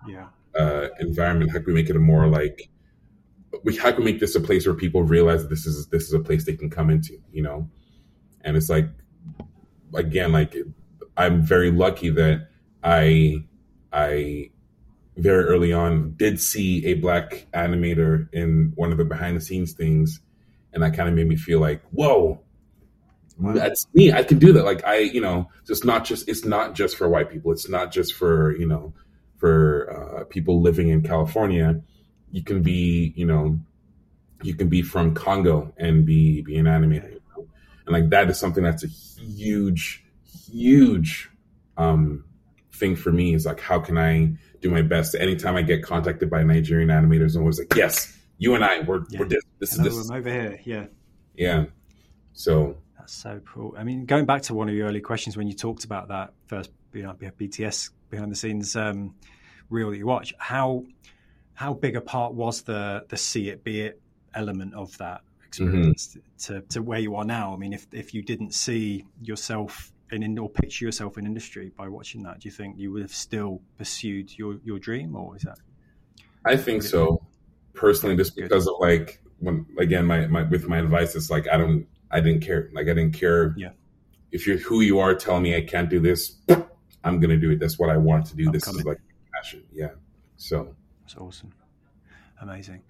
yeah. uh, environment? How can we make it a more like we how can we make this a place where people realize that this is this is a place they can come into, you know? And it's like again, like I'm very lucky that I I very early on did see a black animator in one of the behind the scenes things and that kind of made me feel like whoa that's me i can do that. Like i you know just not just it's not just for white people it's not just for you know for uh, people living in california you can be you know you can be from congo and be be an animator and like that is something that's a huge huge um thing for me is like how can i do my best. Anytime I get contacted by Nigerian animators, I'm always like, yes, you and I, we're, yeah. we're this. This is this. I'm over here. Yeah. Yeah. So that's so cool. I mean, going back to one of your early questions when you talked about that first you know, BTS behind the scenes um, reel that you watch, how how big a part was the the see it be it element of that experience mm-hmm. to, to where you are now? I mean, if if you didn't see yourself in or picture yourself in industry by watching that? Do you think you would have still pursued your your dream, or is that? I think so, personally, just because of like when again my, my with my advice, it's like I don't I didn't care, like I didn't care. Yeah. If you're who you are, telling me I can't do this, I'm gonna do it. That's what I want to do. I'm this coming. is like passion. Yeah. So. That's awesome. Amazing.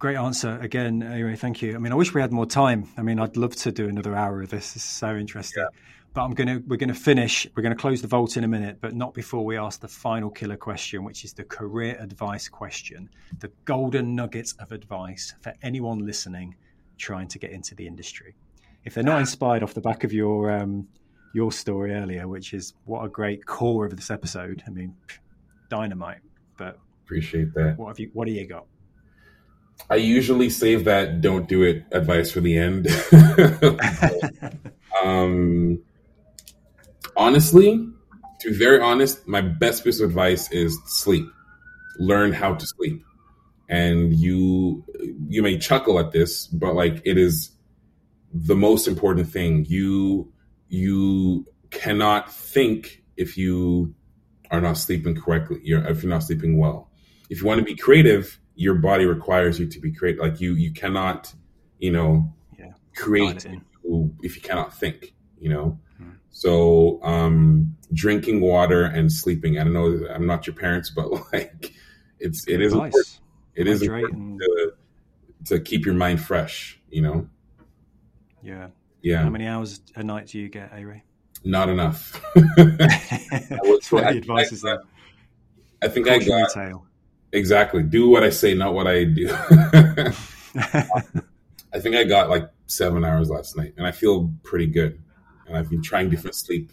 Great answer again. Anyway, thank you. I mean, I wish we had more time. I mean, I'd love to do another hour of this. This is so interesting. Yeah. But I'm gonna we're gonna finish. We're gonna close the vault in a minute, but not before we ask the final killer question, which is the career advice question, the golden nuggets of advice for anyone listening trying to get into the industry. If they're not inspired off the back of your um, your story earlier, which is what a great core of this episode. I mean, dynamite. But appreciate that. What have you? What do you got? I usually save that "don't do it" advice for the end. [LAUGHS] um, honestly, to be very honest, my best piece of advice is sleep. Learn how to sleep. And you you may chuckle at this, but like it is the most important thing. You you cannot think if you are not sleeping correctly. You're, if you're not sleeping well. If you want to be creative, your body requires you to be creative. Like you you cannot, you know, yeah. create if you cannot think. You know, so um, drinking water and sleeping. I don't know. I'm not your parents, but [LAUGHS] like it's it is important. It is important to, to keep your mind fresh. You know. Yeah. Yeah. How many hours a night do you get, A Not enough. [LAUGHS] [LAUGHS] That's what the advice is there. I think I got tail. Exactly. Do what I say, not what I do. [LAUGHS] [LAUGHS] I think I got like seven hours last night, and I feel pretty good and I've been trying different sleep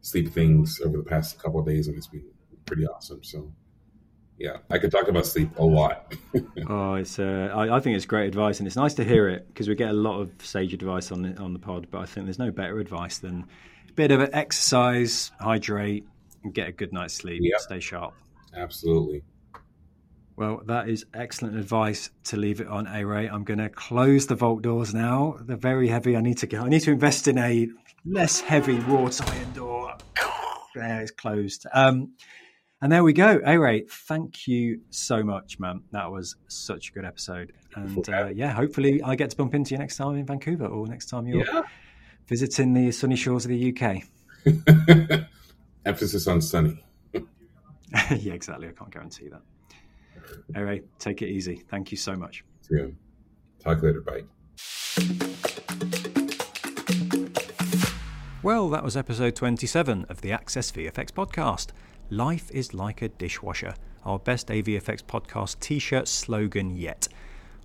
sleep things over the past couple of days, and it's been pretty awesome. So, yeah, I could talk about sleep a lot. [LAUGHS] oh, it's uh, I, I, think it's great advice, and it's nice to hear it because we get a lot of sage advice on the, on the pod. But I think there's no better advice than a bit of exercise, hydrate, and get a good night's sleep. Yep. Stay sharp. Absolutely. Well, that is excellent advice to leave it on Ere. I'm going to close the vault doors now. They're very heavy. I need to go. I need to invest in a less heavy wrought iron door. There, it's closed. Um, and there we go. Ere, thank you so much, man. That was such a good episode. And uh, yeah, hopefully I get to bump into you next time in Vancouver or next time you're yeah. visiting the sunny shores of the UK. [LAUGHS] Emphasis on sunny. [LAUGHS] yeah, exactly. I can't guarantee that. Anyway, take it easy. Thank you so much. Yeah. Talk later. Bye. Well, that was episode 27 of the Access VFX podcast. Life is like a dishwasher, our best AVFX podcast t shirt slogan yet.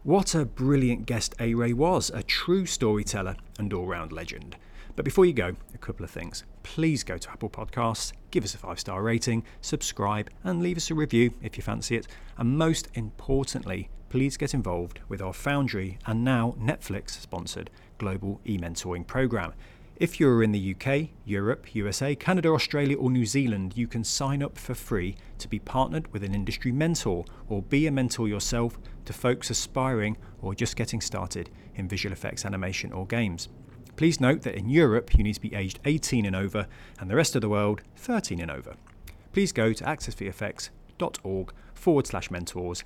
What a brilliant guest Ere was, a true storyteller and all round legend. But before you go, a couple of things. Please go to Apple Podcasts, give us a five star rating, subscribe, and leave us a review if you fancy it. And most importantly, please get involved with our Foundry and now Netflix sponsored global e mentoring program. If you're in the UK, Europe, USA, Canada, Australia, or New Zealand, you can sign up for free to be partnered with an industry mentor or be a mentor yourself to folks aspiring or just getting started in visual effects, animation, or games. Please note that in Europe you need to be aged 18 and over, and the rest of the world 13 and over. Please go to accessvfx.org forward slash mentors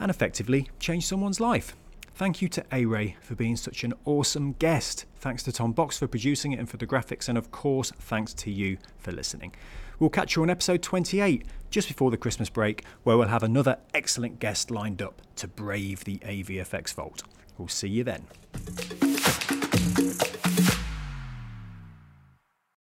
and effectively change someone's life. Thank you to Ere for being such an awesome guest. Thanks to Tom Box for producing it and for the graphics, and of course, thanks to you for listening. We'll catch you on episode 28, just before the Christmas break, where we'll have another excellent guest lined up to brave the AVFX vault. We'll see you then.